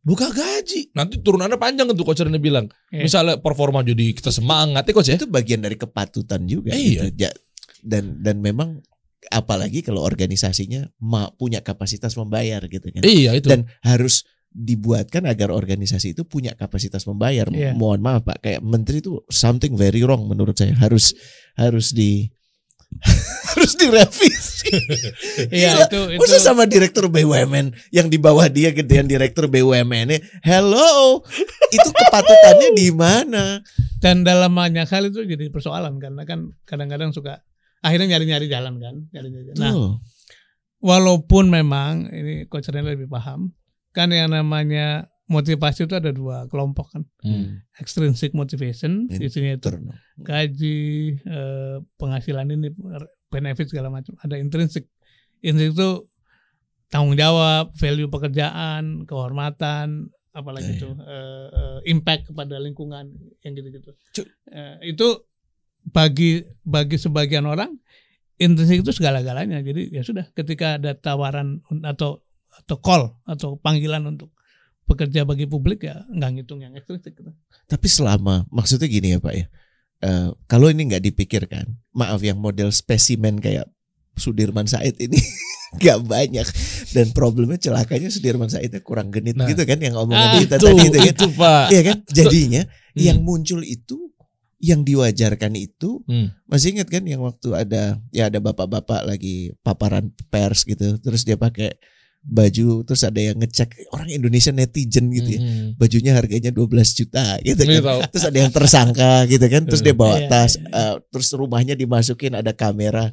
buka gaji. Nanti turunannya panjang tuh coach Rene bilang. Iya. Misalnya performa jadi kita semangat ya coach ya. itu bagian dari kepatutan juga Iya. gitu. Ja- Dan dan memang apalagi kalau organisasinya punya kapasitas membayar gitu kan. Iya itu. Dan harus dibuatkan agar organisasi itu punya kapasitas membayar. Iya. Mohon maaf Pak, kayak menteri itu something very wrong menurut saya. Harus harus di harus direvisi. Iya itu itu Masa sama direktur BUMN yang di bawah dia gedean direktur BUMN-nya. Hello, itu kepatutannya di mana? dan dalam banyak hal itu jadi persoalan karena kan kadang-kadang suka akhirnya nyari-nyari jalan kan. Nyari-nyari jalan. Nah, Tuh. walaupun memang ini coach Rene lebih paham kan yang namanya motivasi itu ada dua kelompok kan. Hmm. extrinsic motivation isinya itu gaji eh, penghasilan ini benefit segala macam. Ada intrinsic intrinsic itu tanggung jawab value pekerjaan kehormatan apalagi Ya, itu eh, eh, impact kepada lingkungan yang gitu-gitu. Cu- Eh, itu bagi bagi sebagian orang intrinsic itu segala-galanya. Jadi ya sudah ketika ada tawaran atau atau call atau panggilan untuk bekerja bagi publik ya nggak ngitung yang ekstrinsik gitu. Tapi selama maksudnya gini ya Pak ya. eh, kalau ini nggak dipikirkan, maaf yang model spesimen kayak Sudirman Said ini nggak banyak dan problemnya celakanya Sudirman Saidnya kurang genit Nah. gitu kan yang Ah, omongan kita Itu, tadi itu kan. itu Pak. Iya kan? Jadinya Hmm. yang muncul itu yang diwajarkan itu Hmm. masih ingat kan yang waktu ada ya ada bapak-bapak lagi paparan pers gitu terus dia pakai baju terus ada yang ngecek orang Indonesia netizen gitu ya Hmm. bajunya harganya 12 juta gitu Iya, kan terus ada yang tersangka gitu kan terus dia bawa Iya, tas iya, eh, terus rumahnya dimasukin ada kamera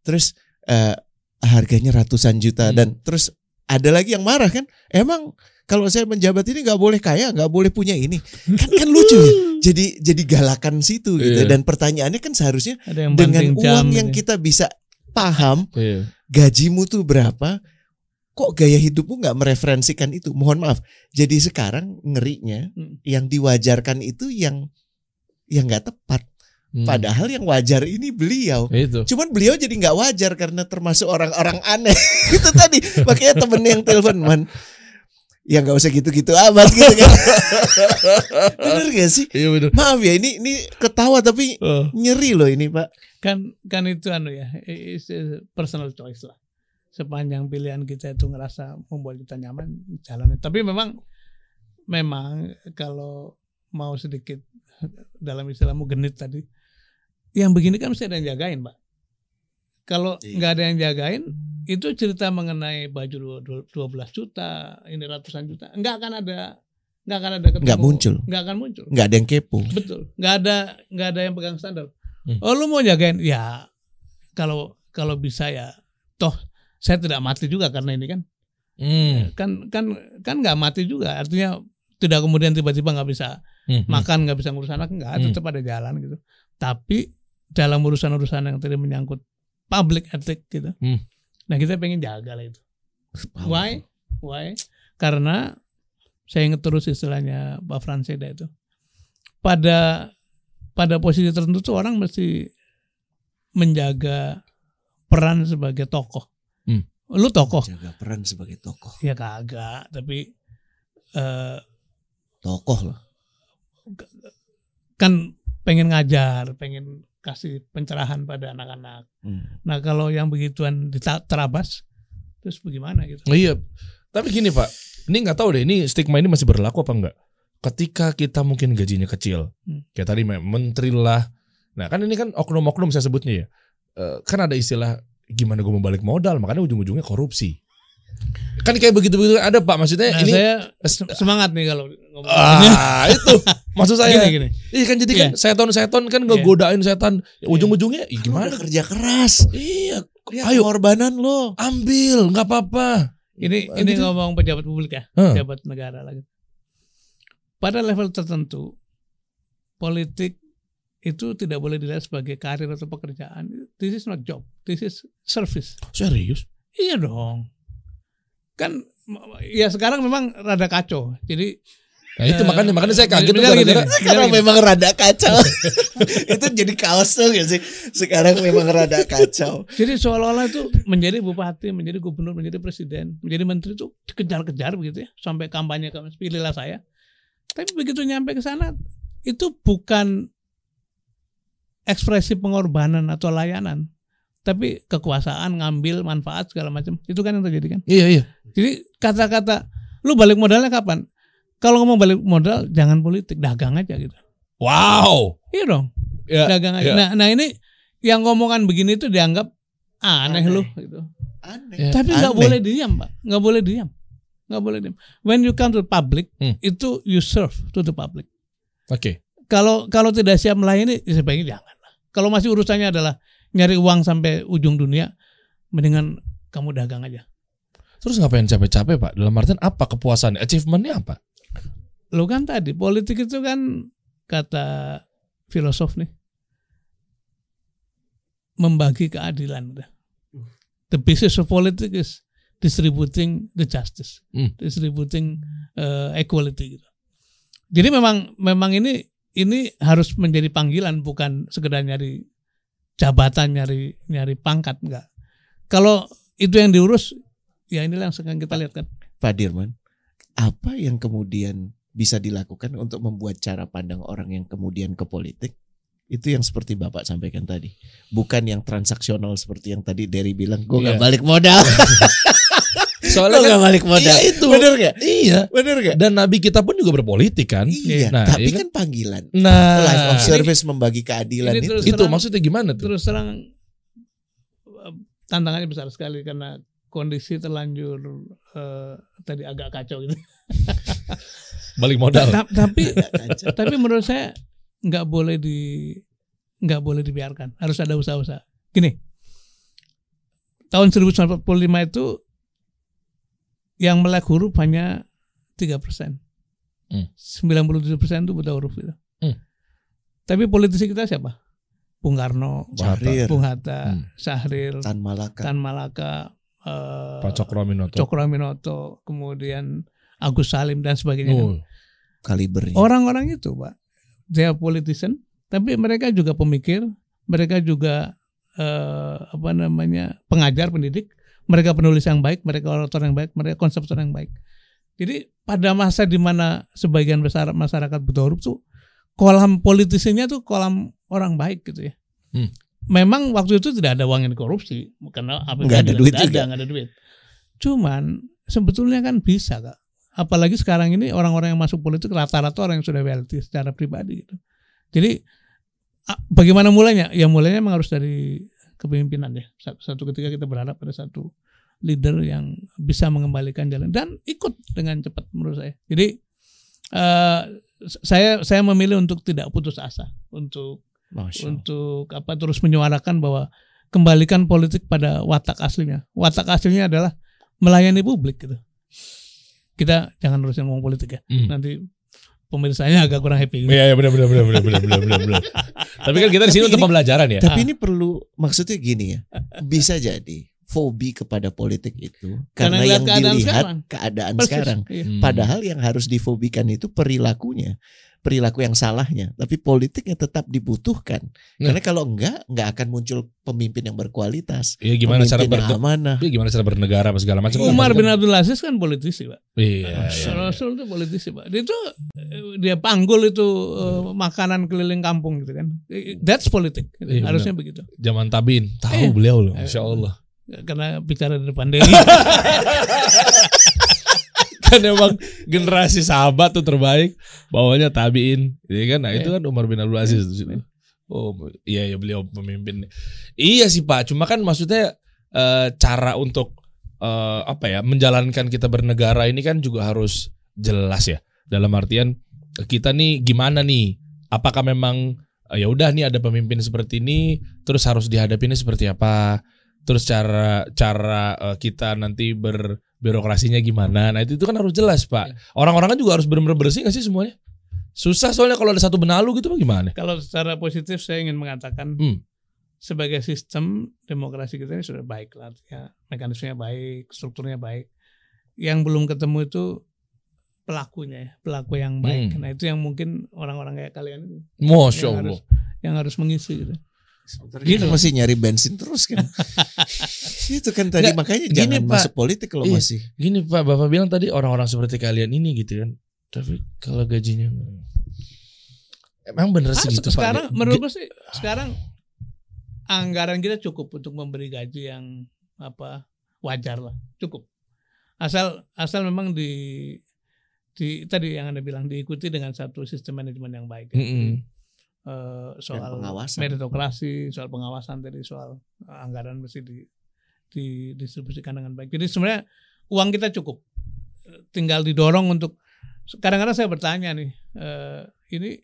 terus eh, harganya ratusan juta Hmm. dan terus ada lagi yang marah kan emang kalau saya menjabat ini nggak boleh kaya nggak boleh punya ini kan kan lucu ya jadi jadi galakan situ gitu Iya. dan pertanyaannya kan seharusnya dengan uang yang gitu. kita bisa paham Iya. gajimu tuh berapa kok gaya hidupmu nggak mereferensikan itu mohon maaf jadi sekarang ngerinya Hmm. yang diwajarkan itu yang yang nggak tepat Hmm. padahal yang wajar ini beliau itu. cuman beliau jadi nggak wajar karena termasuk orang-orang aneh itu tadi makanya temen yang telepon man ya nggak usah gitu-gitu amat gitu kan bener gak sih Iya benar. maaf ya ini ini ketawa tapi Oh. nyeri loh ini pak kan kan itu anu ya personal choice lah sepanjang pilihan kita itu ngerasa membuat kita nyaman jalan tapi memang memang kalau mau sedikit dalam istilahmu genit tadi yang begini kan mesti ada yang jagain pak kalau Iya. nggak ada yang jagain itu cerita mengenai baju dua- dua- 12 juta ini ratusan juta nggak akan ada nggak akan ada ketemu, Nggak muncul. nggak akan muncul nggak ada yang kepo Betul. Nggak ada nggak ada yang pegang standar. Hmm. Oh lu mau jagain? Ya kalau kalau bisa ya toh saya tidak mati juga karena ini kan. Hmm. kan kan kan nggak mati juga. Artinya tidak kemudian tiba-tiba nggak bisa Hmm. makan nggak bisa ngurus anak nggak Hmm. tetap ada jalan gitu. Tapi dalam urusan-urusan yang tadi menyangkut public ethic gitu Hmm. nah kita pengen jaga lah itu. Why? Why? Karena saya ingat terus istilahnya Pak Franseda itu. Pada pada posisi tertentu tuh orang mesti menjaga peran sebagai tokoh Hmm. lu tokoh jaga peran sebagai tokoh ya kagak tapi eh, tokoh loh kan pengen ngajar pengen kasih pencerahan pada anak-anak Hmm. nah kalau yang begituan diterabas terus bagaimana gitu Oh, iya. Tapi gini Pak, ini nggak tahu deh, ini stigma ini masih berlaku apa enggak? Ketika kita mungkin gajinya kecil, Hmm. kayak tadi me- menteri lah. Nah kan ini kan oknum-oknum saya sebutnya ya. Eh, kan ada istilah gimana gue mau balik modal, makanya ujung-ujungnya korupsi. Kan kayak begitu-begitu ada Pak, maksudnya nah ini saya se- semangat nih kalau ngomong ah itu maksud saya. gini gini Iya kan jadi kan seton-seton kan Iya. ngegodain setan. Ya, ujung-ujungnya ih, gimana kerja keras Iya, Lihat Ayo. pengorbanan lo ambil, nggak apa-apa. ini Ah, ini gitu. ngomong pejabat publik ya Hah. pejabat negara lagi pada level tertentu politik itu tidak boleh dilihat sebagai karir atau pekerjaan this is not job this is service Serius? Iya dong. Kan ya sekarang memang rada kacau. Jadi Nah itu Eh, makanya makanya saya kaget tuh bener karena gini. memang rada kacau itu jadi kaos tuh gak sih sekarang memang rada kacau jadi seolah-olah itu menjadi bupati, menjadi gubernur, menjadi presiden, menjadi menteri itu dikejar-kejar begitu ya sampai kampanye kamu pilihlah saya. Tapi begitu nyampe ke sana itu bukan ekspresi pengorbanan atau layanan, tapi kekuasaan ngambil manfaat segala macam. Itu kan yang terjadi kan. Iya iya. Jadi kata-kata Lu balik modalnya kapan? Kalau ngomong balik modal jangan politik, dagang aja gitu. Wow. Iya dong, Ya, dagang aja. ya. Nah, nah ini yang ngomongan begini tuh dianggap aneh, Aneh. lu gitu. Aneh. Ya. Tapi nggak boleh diam, Pak. Nggak boleh diam. Nggak boleh diam. When you come to the public, Hmm. itu you serve to the public. Oke. Kalau kalau tidak siap melayani, ya sebaiknya jangan. Kalau masih urusannya adalah nyari uang sampai ujung dunia, mendingan kamu dagang aja. Terus ngapain capek-capek pak? Dalam artian apa kepuasannya? Achievementnya apa? Lo kan tadi politik itu kan kata filosof nih membagi keadilan. udah. The business of politics is distributing the justice, Hmm. distributing uh, equality gitu. Jadi memang memang ini ini harus menjadi panggilan bukan sekedar nyari jabatan, nyari nyari pangkat enggak. Kalau itu yang diurus ya inilah yang sekarang kita lihat kan. Pak Dirman, apa yang kemudian bisa dilakukan untuk membuat cara pandang orang yang kemudian ke politik itu yang seperti Bapak sampaikan tadi, bukan yang transaksional seperti yang tadi Derry bilang, gue nggak Iya. balik modal, Soalnya gue kan balik modal, Iya, itu. bener gak? iya. Bener gak? Dan nabi kita pun juga berpolitik kan? Iya, Nah, tapi iya kan panggilan, Nah, life of ini- service membagi keadilan ini itu. terus itu terang- maksudnya gimana tuh? terus terang tantangannya besar sekali karena kondisi terlanjur eh, tadi agak kacau gitu. Balik modal. Ta- tapi tapi menurut saya nggak boleh di nggak boleh dibiarkan. Harus ada usaha-usaha. Gini, tahun 1945 itu yang melek huruf hanya tiga persen. Hmm. 97 persen itu buta huruf gitu. Hmm. Tapi politisi kita siapa? Bung Karno, Syahrir, Bung Hatta, Hmm. Syahrir, Tan Malaka, Tan Malaka, eh, Pak Cokro Aminoto. Cokro Aminoto, kemudian Agus Salim dan sebagainya. Oh, kalibernya. Orang-orang itu, Pak, they are politician, tapi mereka juga pemikir, mereka juga eh, apa namanya pengajar, pendidik, mereka penulis yang baik, mereka orator yang baik, mereka konseptor yang baik. Jadi pada masa di mana sebagian besar masyarakat buta huruf tuh kolam politisinya tuh kolam orang baik gitu ya. Hmm. Memang waktu itu tidak ada uang yang dikorupsi karena apa Nggak ada duit ada, juga. nggak ada duit. Cuman sebetulnya kan bisa kak. Apalagi sekarang ini orang-orang yang masuk politik rata-rata orang yang sudah wealthy secara pribadi gitu. Jadi bagaimana mulainya? Ya mulainya memang harus dari kepemimpinan ya. Satu, ketika kita berharap ada satu leader yang bisa mengembalikan jalan dan ikut dengan cepat menurut saya. Jadi eh, saya saya memilih untuk tidak putus asa untuk Masya untuk apa terus menyuarakan bahwa kembalikan politik pada watak aslinya. Watak aslinya adalah melayani publik gitu. Kita jangan terusin ngomong politik ya. Hmm. Nanti pemirsanya agak kurang happy. Iya, iya benar benar benar benar benar benar benar. benar. Tapi kan kita di sini untuk pembelajaran ya. Tapi ini perlu maksudnya gini ya. Bisa jadi fobi kepada politik itu Karena karena, lihat yang keadaan dilihat sekarang. keadaan Persis. sekarang. Iya. Hmm. Padahal yang harus difobikan itu perilakunya, perilaku yang salahnya. Tapi politiknya tetap dibutuhkan. Nah. Karena kalau enggak, enggak akan muncul pemimpin yang berkualitas. Iya gimana cara amanah. Iya, gimana cara bernegara apa segala macam. Umar bin Abdul Aziz kan politisi, Pak. Iya, iya. Rasul itu politisi, Pak. Dia itu eh, dia panggul itu eh, makanan keliling kampung gitu kan. Eh, That's politik. gitu. Iya, Harusnya begitu. Zaman Tabin, tahu Iya. beliau loh, Masya Allah. Karena bicara di depan Dewi. kan emang generasi sahabat tuh terbaik. Bawahnya tabiin ya kan? Nah itu kan Umar bin Abdul Aziz. Di situ. oh iya ya beliau pemimpin. Iya sih Pak. Cuma kan maksudnya eh, cara untuk eh, apa ya menjalankan kita bernegara ini kan juga harus jelas ya. Dalam artian kita nih gimana nih? Apakah memang eh, ya udah nih ada pemimpin seperti ini terus harus dihadapinya seperti apa? Terus cara cara kita nanti ber birokrasinya gimana. Nah itu, itu kan harus jelas pak. Orang-orang kan juga harus benar-benar bersih nggak sih semuanya? Susah soalnya kalau ada satu benalu gitu bagaimana? Kalau secara positif saya ingin mengatakan Hmm. sebagai sistem demokrasi kita ini sudah baik lah, ya mekanismenya baik, strukturnya baik. Yang belum ketemu itu pelakunya, ya, pelaku yang baik. Hmm. Nah itu yang mungkin orang-orang kayak kalian ini Masya yang Allah. harus yang harus mengisi gitu. Gitu. Masih nyari bensin terus kan. itu kan tadi Nggak, makanya gini, jangan Pak. masuk politik kalau Iya. masih. Gini pak, bapak bilang tadi orang-orang seperti kalian ini gitu kan. Tapi kalau gajinya emang bener Ah, segitu sekarang pak? menurut gue sih sekarang anggaran kita cukup untuk memberi gaji yang apa wajar lah, cukup. asal asal memang di di tadi yang anda bilang diikuti dengan satu sistem manajemen yang baik. Mm-mm. Eh, soal pengawasan. meritokrasi, soal pengawasan tadi, soal eh, anggaran mesti di, didistribusikan dengan baik. Jadi sebenarnya uang kita cukup, Eh, tinggal didorong untuk. Kadang-kadang saya bertanya nih, eh, ini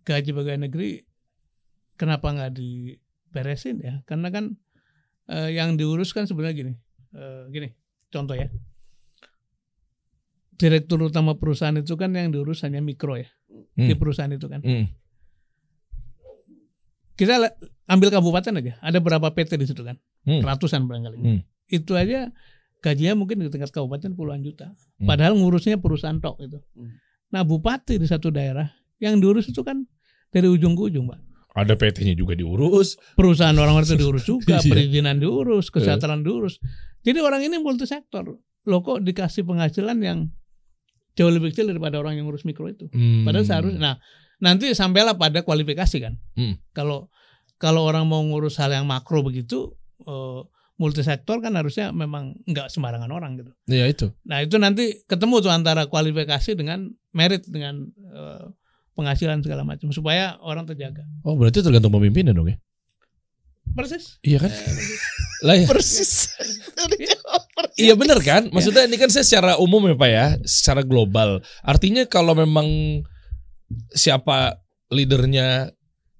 gaji pegawai negeri kenapa nggak diberesin ya? Karena kan eh, yang diurus kan sebenarnya gini, eh, gini, contoh ya. Direktur utama perusahaan itu kan yang diurus hanya mikro ya Hmm. di perusahaan itu kan Mm. Kita ambil kabupaten aja ada berapa PT di situ kan Hmm. ratusan barangkali Hmm. itu aja gajinya mungkin di tingkat kabupaten puluhan juta Hmm. padahal ngurusnya perusahaan tok itu Hmm. nah bupati di satu daerah yang diurus itu kan dari ujung ke ujung pak Ada PT-nya juga diurus. perusahaan orang-orang itu diurus juga Iya. perizinan diurus kesehatan diurus jadi orang ini multisektor lo kok dikasih penghasilan yang jauh lebih kecil daripada orang yang ngurus mikro itu Hmm. Padahal seharusnya, nah nanti sampailah pada kualifikasi kan. Hmm. Kalau kalau orang mau ngurus hal yang makro begitu, eh, multisektor kan harusnya memang nggak sembarangan orang gitu. Ya itu. Nah itu nanti ketemu tuh antara kualifikasi dengan merit dengan eh, penghasilan segala macam supaya orang terjaga. Oh berarti tergantung pemimpinnya dong ya? Persis. Iya kan? lah ya. Persis. Iya bener kan? Maksudnya ini kan saya secara umum ya Pak ya, secara global. Artinya kalau memang siapa leadernya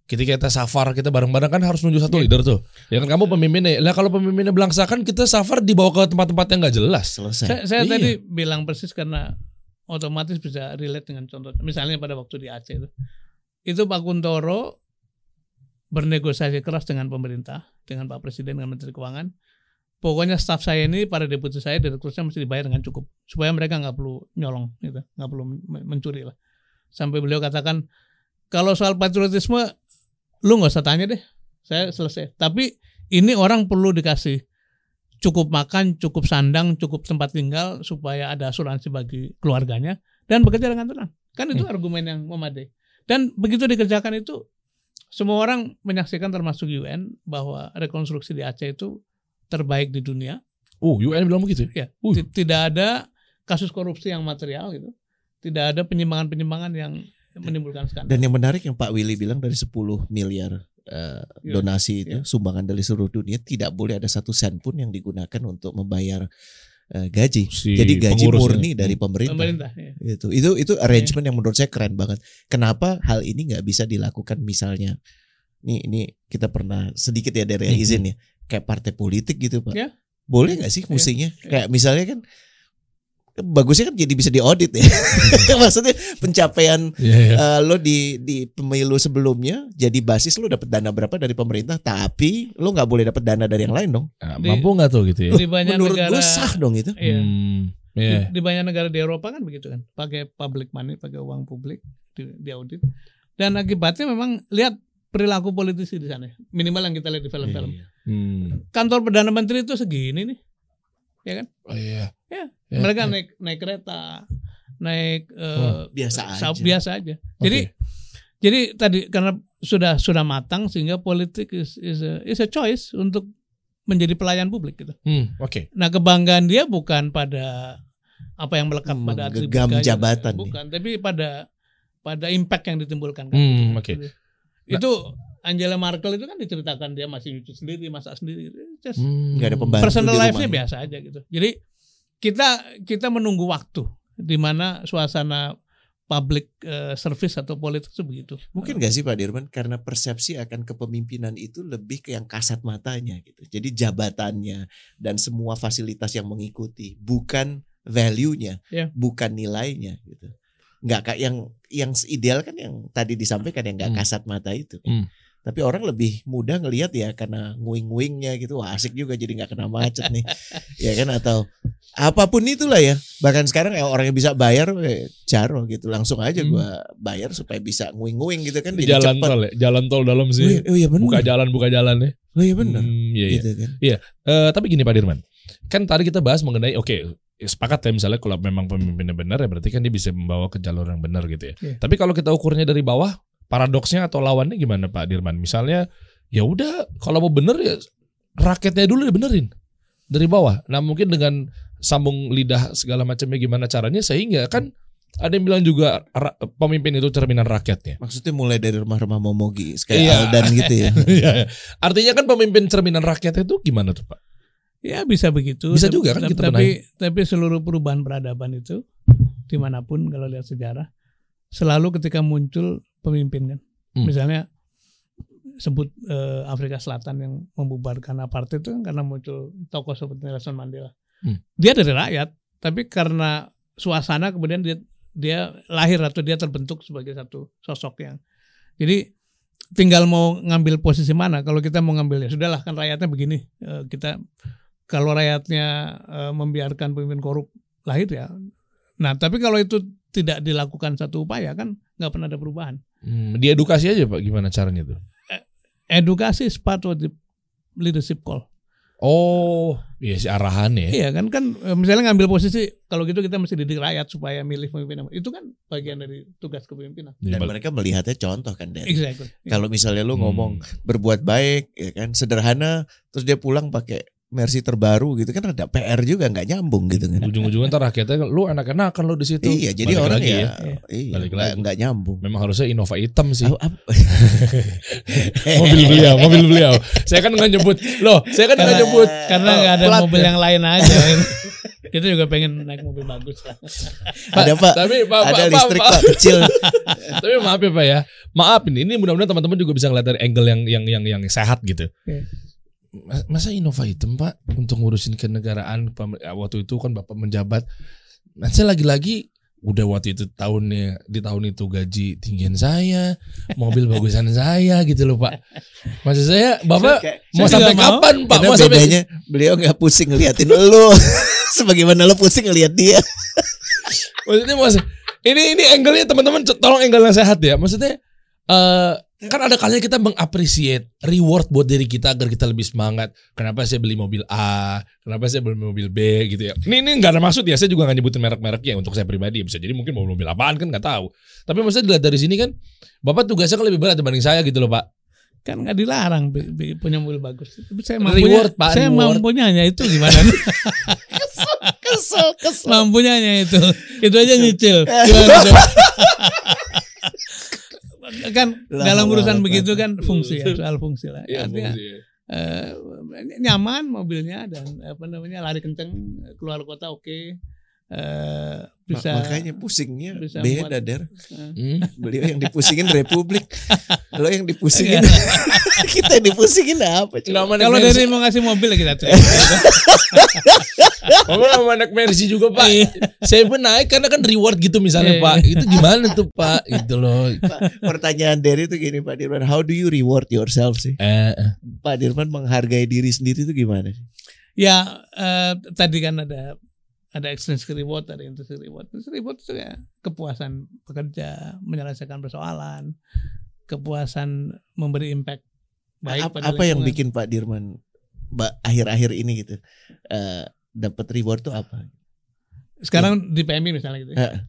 ketika kita safar kita bareng-bareng kan harus nunjuk satu leader tuh. Ya kan kamu pemimpinnya. Lah kalau pemimpinnya belangsakan kita safar dibawa ke tempat-tempat yang nggak jelas. Selesai. Saya, saya Iya. tadi bilang persis karena otomatis bisa relate dengan contoh. Misalnya pada waktu di Aceh itu, itu Pak Kuntoro bernegosiasi keras dengan pemerintah, dengan Pak Presiden, dengan Menteri Keuangan. Pokoknya staf saya ini, para deputi saya, direkturnya mesti dibayar dengan cukup supaya mereka nggak perlu nyolong, gitu, nggak perlu men- mencuri lah. Sampai beliau katakan kalau soal patriotisme, lu nggak usah tanya deh, saya selesai. Tapi ini orang perlu dikasih cukup makan, cukup sandang, cukup tempat tinggal supaya ada asuransi bagi keluarganya dan bekerja dengan tenang. Kan itu argumen yang memadai. Dan begitu dikerjakan itu semua orang menyaksikan termasuk UN bahwa rekonstruksi di Aceh itu terbaik di dunia. Uh, UN bilang begitu. Ya, Uh. ti- tidak ada kasus korupsi yang material gitu. Tidak ada penyimpangan-penyimpangan yang menimbulkan skandal. Dan yang menarik yang Pak Willy bilang dari 10 miliar Iya. donasi itu Iya. sumbangan dari seluruh dunia tidak boleh ada satu sen pun yang digunakan untuk membayar eh, gaji. Si Jadi gaji murni dari pemerintah. Pemerintah. ya. Itu itu itu arrangement yang menurut saya keren banget. Kenapa hal ini nggak bisa dilakukan misalnya? Nih ini kita pernah sedikit ya dari Mhm. izin ya, kayak partai politik gitu pak. Ya. Boleh nggak sih musinya? Ya. Kayak misalnya kan bagusnya kan jadi bisa diaudit ya. Maksudnya pencapaian Iya, iya. eh, lo di di pemilu sebelumnya jadi basis lo dapat dana berapa dari pemerintah, tapi lo nggak boleh dapat dana dari yang lain dong. Nah, di- mampu nggak tuh gitu ya? Di banyak Menurut negara gue sah dong itu. Iya. Hmm, Di, iya. di banyak negara di Eropa kan begitu kan, pakai public money, pakai uang publik di, di audit. Dan akibatnya memang lihat perilaku politisi di sana. Minimal yang kita lihat di film-film. Iya. Hmm. Kantor perdana menteri itu segini nih, ya kan? Oh iya. Ya, Ya, Mereka ya. naik naik kereta, naik eh, Wah, biasa sa- aja. biasa aja. Jadi jadi tadi karena sudah sudah matang sehingga politik is is a, is a choice untuk menjadi pelayan publik gitu. Hmm, oke. Nah kebanggaan dia bukan pada apa yang melekat pada atribut Menggenggam gaya, jabatan nih. bukan, tapi pada pada impact yang ditimbulkan. kan. Hmm, oke. Itu Angela Merkel itu kan diceritakan dia masih nyuci sendiri, masak sendiri. Just Hmm. Nggak ada pembantu personal life-nya biasa aja gitu. Jadi kita kita menunggu waktu di mana suasana public eh, service atau politik itu begitu. Mungkin gak sih Pak Dirman karena persepsi akan kepemimpinan itu lebih ke yang kasat matanya gitu. Jadi jabatannya dan semua fasilitas yang mengikuti bukan value-nya, Ya. bukan nilainya gitu. Nggak kayak yang yang ideal kan yang tadi disampaikan yang nggak Hmm. kasat mata itu. Hmm. Tapi orang lebih mudah ngelihat ya karena nguing-nguingnya gitu. Wah, asik juga jadi nggak kena macet nih. ya kan atau apa pun itulah ya. Bahkan sekarang ya orang yang bisa bayar eh, jaro gitu. Langsung aja Hmm. gua bayar supaya bisa nguing-nguing gitu kan Di jadi jalan cepet. tol ya, jalan tol dalam Oh iya, sih. oh iya benar. Buka jalan, buka jalan ya. Oh iya benar. Hmm, iya, iya. Gitu kan. Eh, tapi gini Pak Dirman, kan tadi kita bahas mengenai oke ya sepakat ya misalnya kalau memang pemimpinnya benar ya berarti kan dia bisa membawa ke jalur yang benar gitu ya. Iya. Tapi kalau kita ukurnya dari bawah, paradoksnya atau lawannya gimana Pak Dirman? Misalnya ya udah kalau mau bener ya rakyatnya dulu dibenerin dari bawah. Nah mungkin dengan sambung lidah segala macamnya gimana caranya sehingga kan ada yang bilang juga pemimpin itu cerminan rakyatnya. Maksudnya mulai dari rumah-rumah momogi kayak Iya. Aldan gitu ya. Iya. Artinya kan pemimpin cerminan rakyat itu gimana tuh Pak? Ya bisa begitu. Bisa Tapi- juga kan kita tapi tapi seluruh perubahan peradaban itu di mana pun kalau lihat sejarah selalu ketika muncul pemimpin kan. Hmm. Misalnya sebut eh, Afrika Selatan yang membubarkan apartheid itu kan karena muncul tokoh seperti Nelson Mandela. Hmm. Dia dari rakyat, tapi karena suasana kemudian dia dia lahir atau dia terbentuk sebagai satu sosok yang jadi tinggal mau ngambil posisi mana. Kalau kita mau ngambil ya sudahlah kan rakyatnya begini. Eh, kita kalau rakyatnya eh, membiarkan pemimpin korup lahir ya. Nah, tapi kalau itu tidak dilakukan satu upaya kan nggak pernah ada perubahan. Hmm, diedukasi aja Pak gimana caranya tuh? Edukasi is part of the leadership call. Oh, iya si arahan ya. Iya kan kan eh, misalnya ngambil posisi kalau gitu kita mesti didik rakyat supaya milih pemimpin. Itu kan bagian dari tugas kepemimpinan. Dan mereka melihatnya contoh kan dari. Exactly. Kalau misalnya lu Hmm. ngomong berbuat baik ya kan sederhana terus dia pulang pakai Mercy terbaru gitu kan ada PR juga nggak nyambung gitu kan. Ujung-ujungnya ntar rakyatnya lu anak-anak kan lu di situ. Iya, jadi Balik orang lagi ya, ya. iya Balik nggak lagi. nggak nyambung. Memang harusnya Innova hitam sih. Apa- apa- mobil beliau, mobil beliau. Saya kan nggak nyebut. Loh, saya kan nggak nyebut. Karena Oh, nggak ada plat mobil ya. yang lain aja. kita juga pengen naik mobil bagus lah. ada pak, Tapi Pak, ada Pak, listrik Pak, pak kecil. Tapi maaf ya Pak ya. Maaf ini, ini mudah-mudahan teman-teman juga bisa ngeliat dari angle yang yang yang yang sehat gitu. Iya. Mas- Masa Innova hitam Pak untuk ngurusin kenegaraan ya, waktu itu kan Bapak menjabat. Masa lagi-lagi udah waktu itu tahunnya di tahun itu gaji tinggian saya, mobil bagusan saya gitu loh Pak. Maksud saya Bapak Kayak- mau Saya sampai juga mau. kapan Pak? Karena Mau sampai bedanya beliau nggak pusing ngeliatin lu, sebagaimana lu pusing ngeliat dia. Maksudnya mas, ini ini angle-nya teman-teman tolong angle yang sehat ya. Maksudnya eh kan ada kalanya kita mengapresiate reward buat diri kita agar kita lebih semangat. Kenapa saya beli mobil A? Kenapa saya beli mobil B gitu ya? Ini ini nggak ada maksud ya. Saya juga nggak nyebutin merek-mereknya untuk saya pribadi. Bisa jadi mungkin mobil mobil apaan kan nggak tahu. Tapi maksudnya dilihat dari sini kan, bapak tugasnya kan lebih berat dibanding saya gitu loh pak. Kan nggak dilarang punya mobil bagus. Tapi saya Reward, mampunya, Pak, saya reward. mampunya hanya itu gimana? Kesel, kesel. mampunya hanya itu. Itu aja nyicil. Kan Lah, dalam urusan lah, begitu kan fungsi ya, soal fungsi lah. Iya, Artinya, fungsi ya. eh, nyaman mobilnya dan apa namanya lari kenceng keluar kota oke Eh, bisa Ma- makanya pusingnya bisa beda muat. der. Hmm? Beliau yang dipusingin Republik, lo yang dipusingin. Iya. kita yang dipusingin apa? coba? Kalau dari mau ngasih mobil ya kita terima. Nggak mau naik Mercy juga pak. saya pun naik karena kan reward gitu misalnya Iya. pak. Itu gimana tuh pak? Gitu loh. Pak, pertanyaan dari itu gini Pak Dirman, how do you reward yourself sih? Eh, eh. Pak Dirman menghargai diri sendiri itu gimana sih? ya eh, tadi kan ada ada extrinsic reward, ada intrinsic reward. Intrinsic reward itu ya kepuasan bekerja, menyelesaikan persoalan, kepuasan memberi impact baik apa, pada apa yang bikin Pak Dirman akhir-akhir ini gitu eh, dapat reward tuh apa? sekarang di PMI misalnya gitu. ya. Heeh.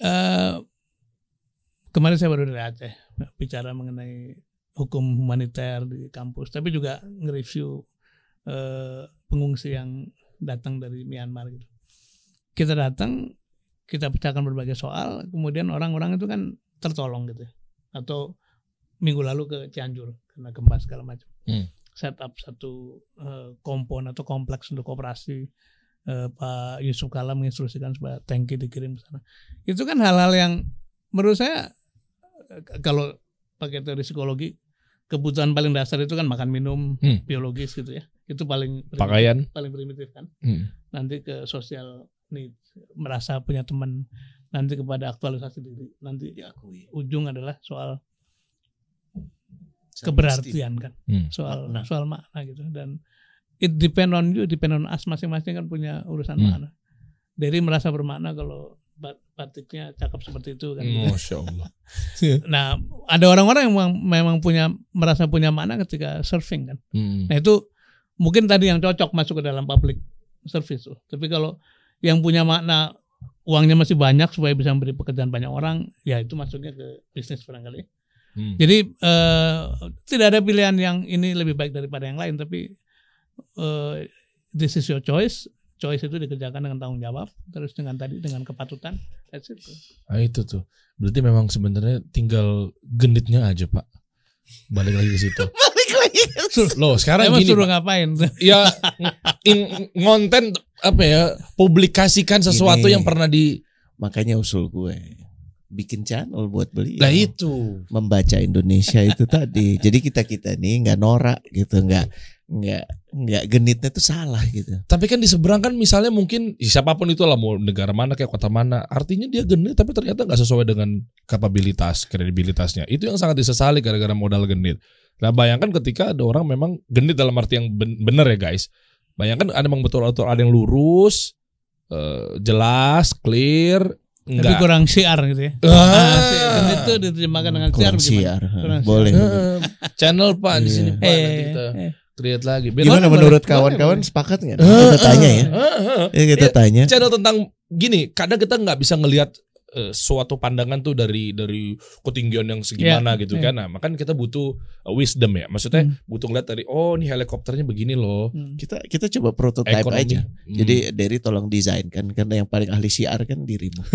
Eh, kemarin saya baru dari Aceh bicara mengenai hukum humaniter di kampus, tapi juga nge-review eh, pengungsi yang datang dari Myanmar gitu. Kita datang, kita pecahkan berbagai soal, kemudian orang-orang itu kan tertolong gitu, ya. atau minggu lalu ke Cianjur karena gempa segala macam. Hmm. Set up satu eh, kompon atau kompleks untuk operasi eh, Pak Yusuf Kala menginstruksikan supaya tanki dikirim ke sana. Itu kan hal-hal yang menurut saya eh, kalau pakai teori psikologi kebutuhan paling dasar itu kan makan minum Hmm. biologis gitu ya. Itu paling primitif- Pakaian. paling primitif kan. Hmm. Nanti ke sosial need, merasa punya teman, nanti kepada aktualisasi diri, nanti Diakui. ujung adalah soal keberartian kan Hmm. soal Makna. soal makna gitu dan it depend on you depend on us masing-masing kan punya urusan Hmm. makna dari merasa bermakna kalau bat- batiknya cakep seperti itu kan gitu. Masya Allah. nah ada orang-orang yang memang, memang punya merasa punya makna ketika surfing kan Hmm. nah itu mungkin tadi yang cocok masuk ke dalam public service tuh tapi kalau yang punya makna uangnya masih banyak supaya bisa memberi pekerjaan banyak orang ya itu masuknya ke bisnis barangkali Hmm. jadi eh, tidak ada pilihan yang ini lebih baik daripada yang lain, tapi eh, this is your choice. choice itu dikerjakan dengan tanggung jawab, terus dengan tadi dengan kepatutan. That's it. Nah, itu tuh. Berarti memang sebenarnya tinggal genitnya aja, Pak. Balik lagi ke situ. Balik lagi. Loh, sekarang Emang gini, suruh ngapain? ya in, ngonten apa ya publikasikan sesuatu Gini. yang pernah di Makanya usul gue bikin channel buat beli. lah itu membaca Indonesia itu tadi. Jadi kita kita nih nggak norak gitu, nggak nggak nggak genitnya tuh salah gitu. tapi kan di seberang kan misalnya mungkin ya siapa pun itu lah mau negara mana kayak kota mana artinya dia genit tapi ternyata nggak sesuai dengan kapabilitas kredibilitasnya itu yang sangat disesali gara-gara modal genit nah bayangkan ketika ada orang memang genit dalam arti yang ben- bener ya guys bayangkan ada memang betul-betul ada yang lurus eh, jelas clear Tapi enggak kurang siar gitu ya. Ah. Nah, si- itu diterjemahkan dengan siar Kurang gimana? siar. Kurang siar. Boleh. Eh, channel pak di sini Iya. pak nanti Eh, kita eh. create lagi Gimana Boleh, menurut kawan-kawan sepakat nggak? Kita tanya ya. Eh, eh. Ya kita Iya. tanya. channel tentang gini kadang kita nggak bisa ngelihat eh, suatu pandangan tuh dari dari ketinggian yang segimana Iya, gitu iya. kan nah makanya kita butuh eh, wisdom ya maksudnya Hmm. butuh ngeliat dari oh ini helikopternya begini loh Hmm. Kita kita coba prototype ekonomi aja. Hmm. Jadi dari tolong desain kan karena yang paling ahli siar kan dirimu.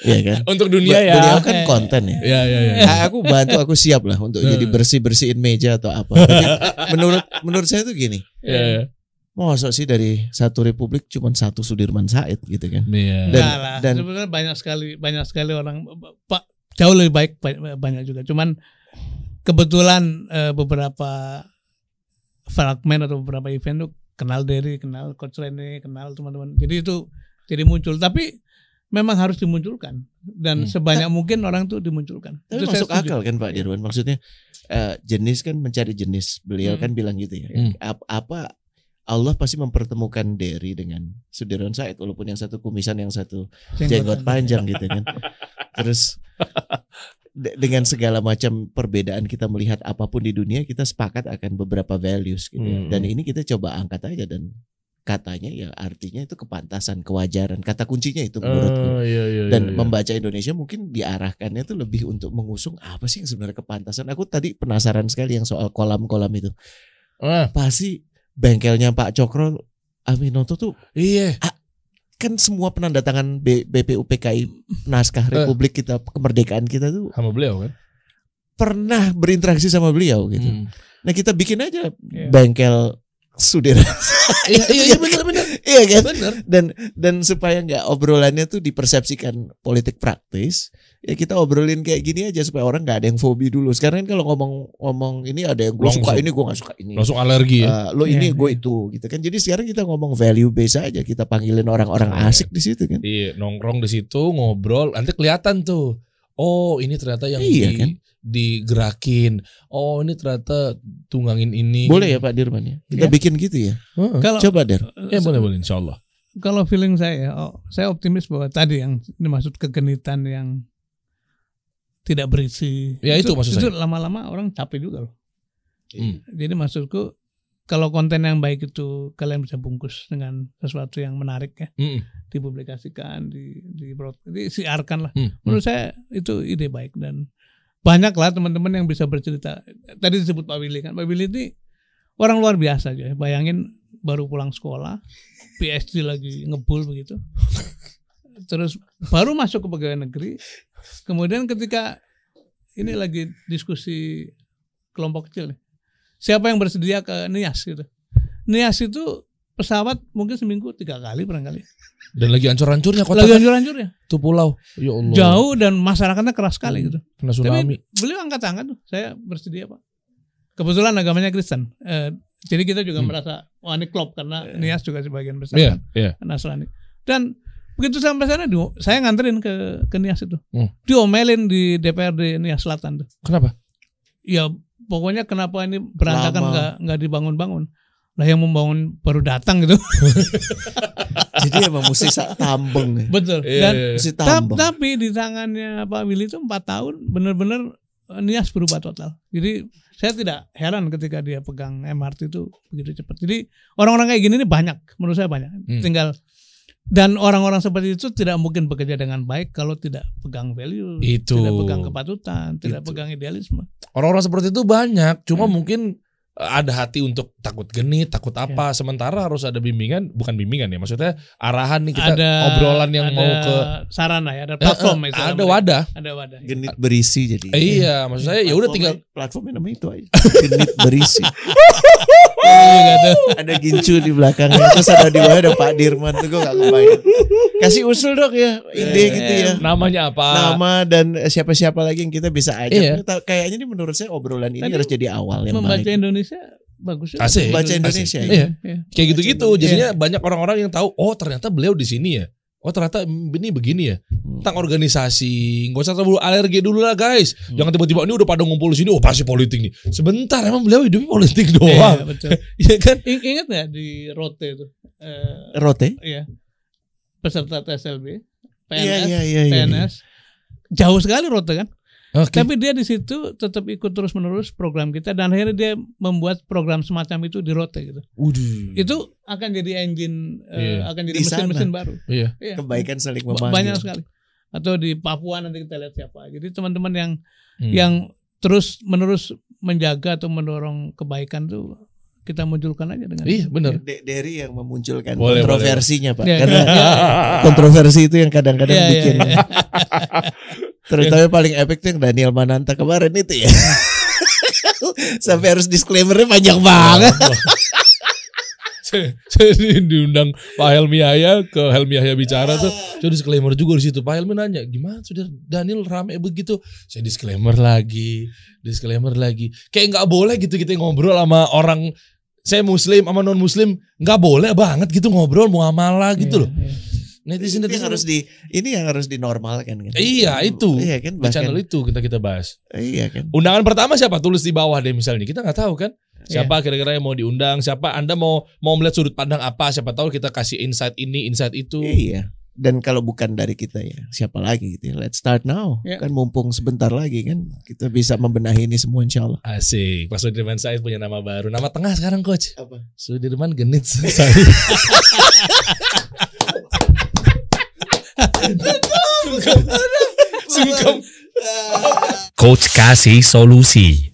Iya kan? untuk dunia ya Beliau kan konten ya. ya ya ya Ah, aku bantu aku siap lah untuk Hmm. jadi bersih bersihin meja atau apa. Tapi menurut menurut saya tuh gini. ya ya. Masa sih dari satu republik cuma satu Sudirman Said gitu kan. Iya. Dan- Enggak lah. dan- sebenarnya banyak sekali banyak sekali orang pak jauh lebih baik ba- banyak juga. Cuman kebetulan eh, beberapa fragmen atau beberapa event tuh kenal Derry, kenal Coach Rene, kenal teman-teman. Jadi itu jadi muncul. Tapi memang harus dimunculkan dan Hmm. sebanyak mungkin orang tuh dimunculkan. Tapi itu saya masuk akal kan Pak Dirwan. Maksudnya eh, jenis kan mencari jenis. Beliau Hmm. kan bilang gitu ya. Hmm. Ap- Apa Allah pasti mempertemukan Derry dengan Sudirman Said walaupun yang satu kumisan yang satu jenggot panjang gitu kan. Terus de- dengan segala macam perbedaan kita melihat apa pun di dunia kita sepakat akan beberapa values gitu. ya. Hmm. Dan ini kita coba angkat aja dan katanya ya artinya itu kepantasan, kewajaran. Kata kuncinya itu menurutku. Oh, iya, iya, Dan iya, iya. membaca Indonesia mungkin diarahkannya tuh lebih untuk mengusung apa sih yang sebenarnya kepantasan. Aku tadi penasaran sekali yang soal kolam-kolam itu. Ah, Pasti bengkelnya Pak Cokro Aminoto tuh iya kan semua penandatangan B- BPUPKI naskah Republik kita kemerdekaan kita tuh sama beliau kan pernah berinteraksi sama beliau gitu. Hmm. Nah kita bikin aja Iya. bengkel Sudirman. iya iya iya benar benar iya kan? benar Dan dan supaya nggak obrolannya tuh dipersepsikan politik praktis, ya kita obrolin kayak gini aja supaya orang nggak ada yang fobi dulu. Sekarang kan kalau ngomong ngomong ini ada yang gue suka ini gue nggak suka ini. langsung alergi ya Uh, lo ini Iya, gue iya. itu gitu kan. Jadi sekarang kita ngomong value base aja. Kita panggilin orang-orang Iya. asik di situ kan. Iya, nongkrong di situ ngobrol, nanti kelihatan tuh. Oh, ini ternyata yang Iya, di- kan? digerakin. Oh, ini ternyata tunggangin ini. Boleh ya Pak Dirman ya. Kita Iya. bikin gitu ya. Heeh. Kalau Coba Der. Ya boleh boleh insya Allah. kalau feeling saya, oh, saya optimis bahwa tadi yang dimaksud kegenitan yang tidak berisi. Ya, itu maksud itu saya. lama-lama orang capek juga loh. Hmm. Jadi maksudku kalau konten yang baik itu kalian bisa bungkus dengan sesuatu yang menarik ya, Mm-mm. dipublikasikan, di di disiarkan lah. Hmm. Menurut saya itu ide baik dan banyak lah teman-teman yang bisa bercerita. Tadi disebut Pak Willy kan, Pak Willy ini orang luar biasa aja. Bayangin baru pulang sekolah, PhD lagi ngebul begitu. Terus baru masuk ke pegawai negeri. Kemudian ketika ini lagi diskusi kelompok kecil nih. Siapa yang bersedia ke Nias gitu. Nias itu pesawat mungkin seminggu tiga kali barangkali. Dan lagi ancur-ancurnya kota Lagi kan? hancur-hancurnya. Itu pulau. Ya Allah. Jauh dan masyarakatnya keras sekali gitu. Kena tsunami. Tapi beliau angkat tangan tuh, saya bersedia pak. Kebetulan agamanya Kristen, Eh, jadi kita juga Hmm. merasa wah ini klop karena Nias juga sebagian besar Iya, kan iya. Nasrani. Dan begitu sampai sana, di, saya nganterin ke ke Nias itu, Hmm. diomelin di DPRD Nias Selatan tuh. Kenapa? Ya pokoknya kenapa ini berantakan nggak nggak dibangun-bangun. Lah yang membangun baru datang gitu. Jadi emang mesti tambeng. ya. Betul. Iya, Dan iya, iya. Tambeng. tapi di tangannya Pak Willy itu empat tahun benar-benar eh, Nias berubah total. Jadi saya tidak heran ketika dia pegang MRT itu begitu cepat. Jadi orang-orang kayak gini ini banyak, menurut saya banyak. Hmm. Tinggal dan orang-orang seperti itu tidak mungkin bekerja dengan baik kalau tidak pegang value, Itu. tidak pegang kepatutan, tidak Itu. pegang idealisme. Orang-orang seperti itu banyak. Cuma Hmm. mungkin ada hati untuk takut genit, takut apa. Sementara harus ada bimbingan, bukan bimbingan ya, maksudnya arahan nih kita ada obrolan yang ada mau ke sarana ya, ada Eh, platform eh, misalnya. ada wadah. Ada wadah. Genit berisi jadi. Eh, iya, maksud saya ya udah tinggal Platformnya- platformnya namanya itu aja. Genit berisi. Iya, gitu. ada gincu di belakangnya terus ada di bawah ada Pak Dirman tuh gue gak kebayang. Kasih usul dong ya ide gitu ya. namanya apa? Nama dan siapa-siapa lagi yang kita bisa ajak. Iya. Kayaknya ini menurut saya obrolan ini Tapi harus jadi awal yang Membaca baik. Indonesia bagus. Asik. Baca Indonesia. Iya. Iya. Kayak gitu-gitu. Jadinya banyak orang-orang yang tahu, oh ternyata beliau di sini ya. Oh ternyata ini begini ya. Tentang organisasi, nggak usah terlalu alergi dulu lah guys. Jangan tiba-tiba ini udah pada ngumpul di sini, oh pasti politik nih. Sebentar, emang beliau hidupnya politik Iya, doang. Iya kan? In- Ingat nggak di Rote itu? Eh, Rote? iya. Peserta TSLB, PNS, Iya iya iya. iya. PNS. Jauh sekali Rote kan? Oke. Tapi dia di situ tetap ikut terus menerus program kita dan akhirnya dia membuat program semacam itu di Rote gitu. Waduh. Itu akan jadi engine eh, Iya. akan jadi mesin-mesin baru. Iya. Iya. Kebaikan saling memanggil. Banyak sekali. Atau di Papua nanti kita lihat siapa. Jadi teman-teman yang Hmm. yang terus menerus menjaga atau mendorong kebaikan tuh kita munculkan aja dengan Iya bener. De- Derry yang memunculkan Boleh, kontroversinya Pak. Iya, Karena iya, kontroversi itu yang kadang-kadang iya, bikin. iya. Terutama paling efektif yang Daniel Mananta kemarin itu ya. Sampai harus disclaimernya panjang banget. saya, saya di- diundang Pak Helmi Yahya ke Helmi Yahya bicara tuh. Saya disclaimer juga di situ. Pak Helmi nanya, gimana sudah Daniel rame begitu? Saya disclaimer lagi, disclaimer lagi. Kayak nggak boleh gitu kita ngobrol sama orang saya muslim sama non muslim nggak boleh banget gitu ngobrol muamalah gitu loh. Iya, iya. Netizen netizen harus di ini yang harus dinormalkan kan. Iya itu. Iya kan Di channel bahkan. itu kita kita bahas. Iya kan. Undangan pertama siapa? Tulis di bawah deh misalnya. Kita nggak tahu kan. Siapa kira-kira yang mau diundang? Siapa Anda mau mau melihat sudut pandang apa? Siapa tahu kita kasih insight ini, insight itu. Iya. Dan kalau bukan dari kita ya, siapa lagi gitu ya. Let's start now. Iya. Kan mumpung sebentar lagi kan kita bisa membenahi ini semua insya Allah. Asik. Pak Sudirman Said punya nama baru. Nama tengah sekarang coach. Apa? Sudirman Genit Said. Sungkem. Coach kasih solusi.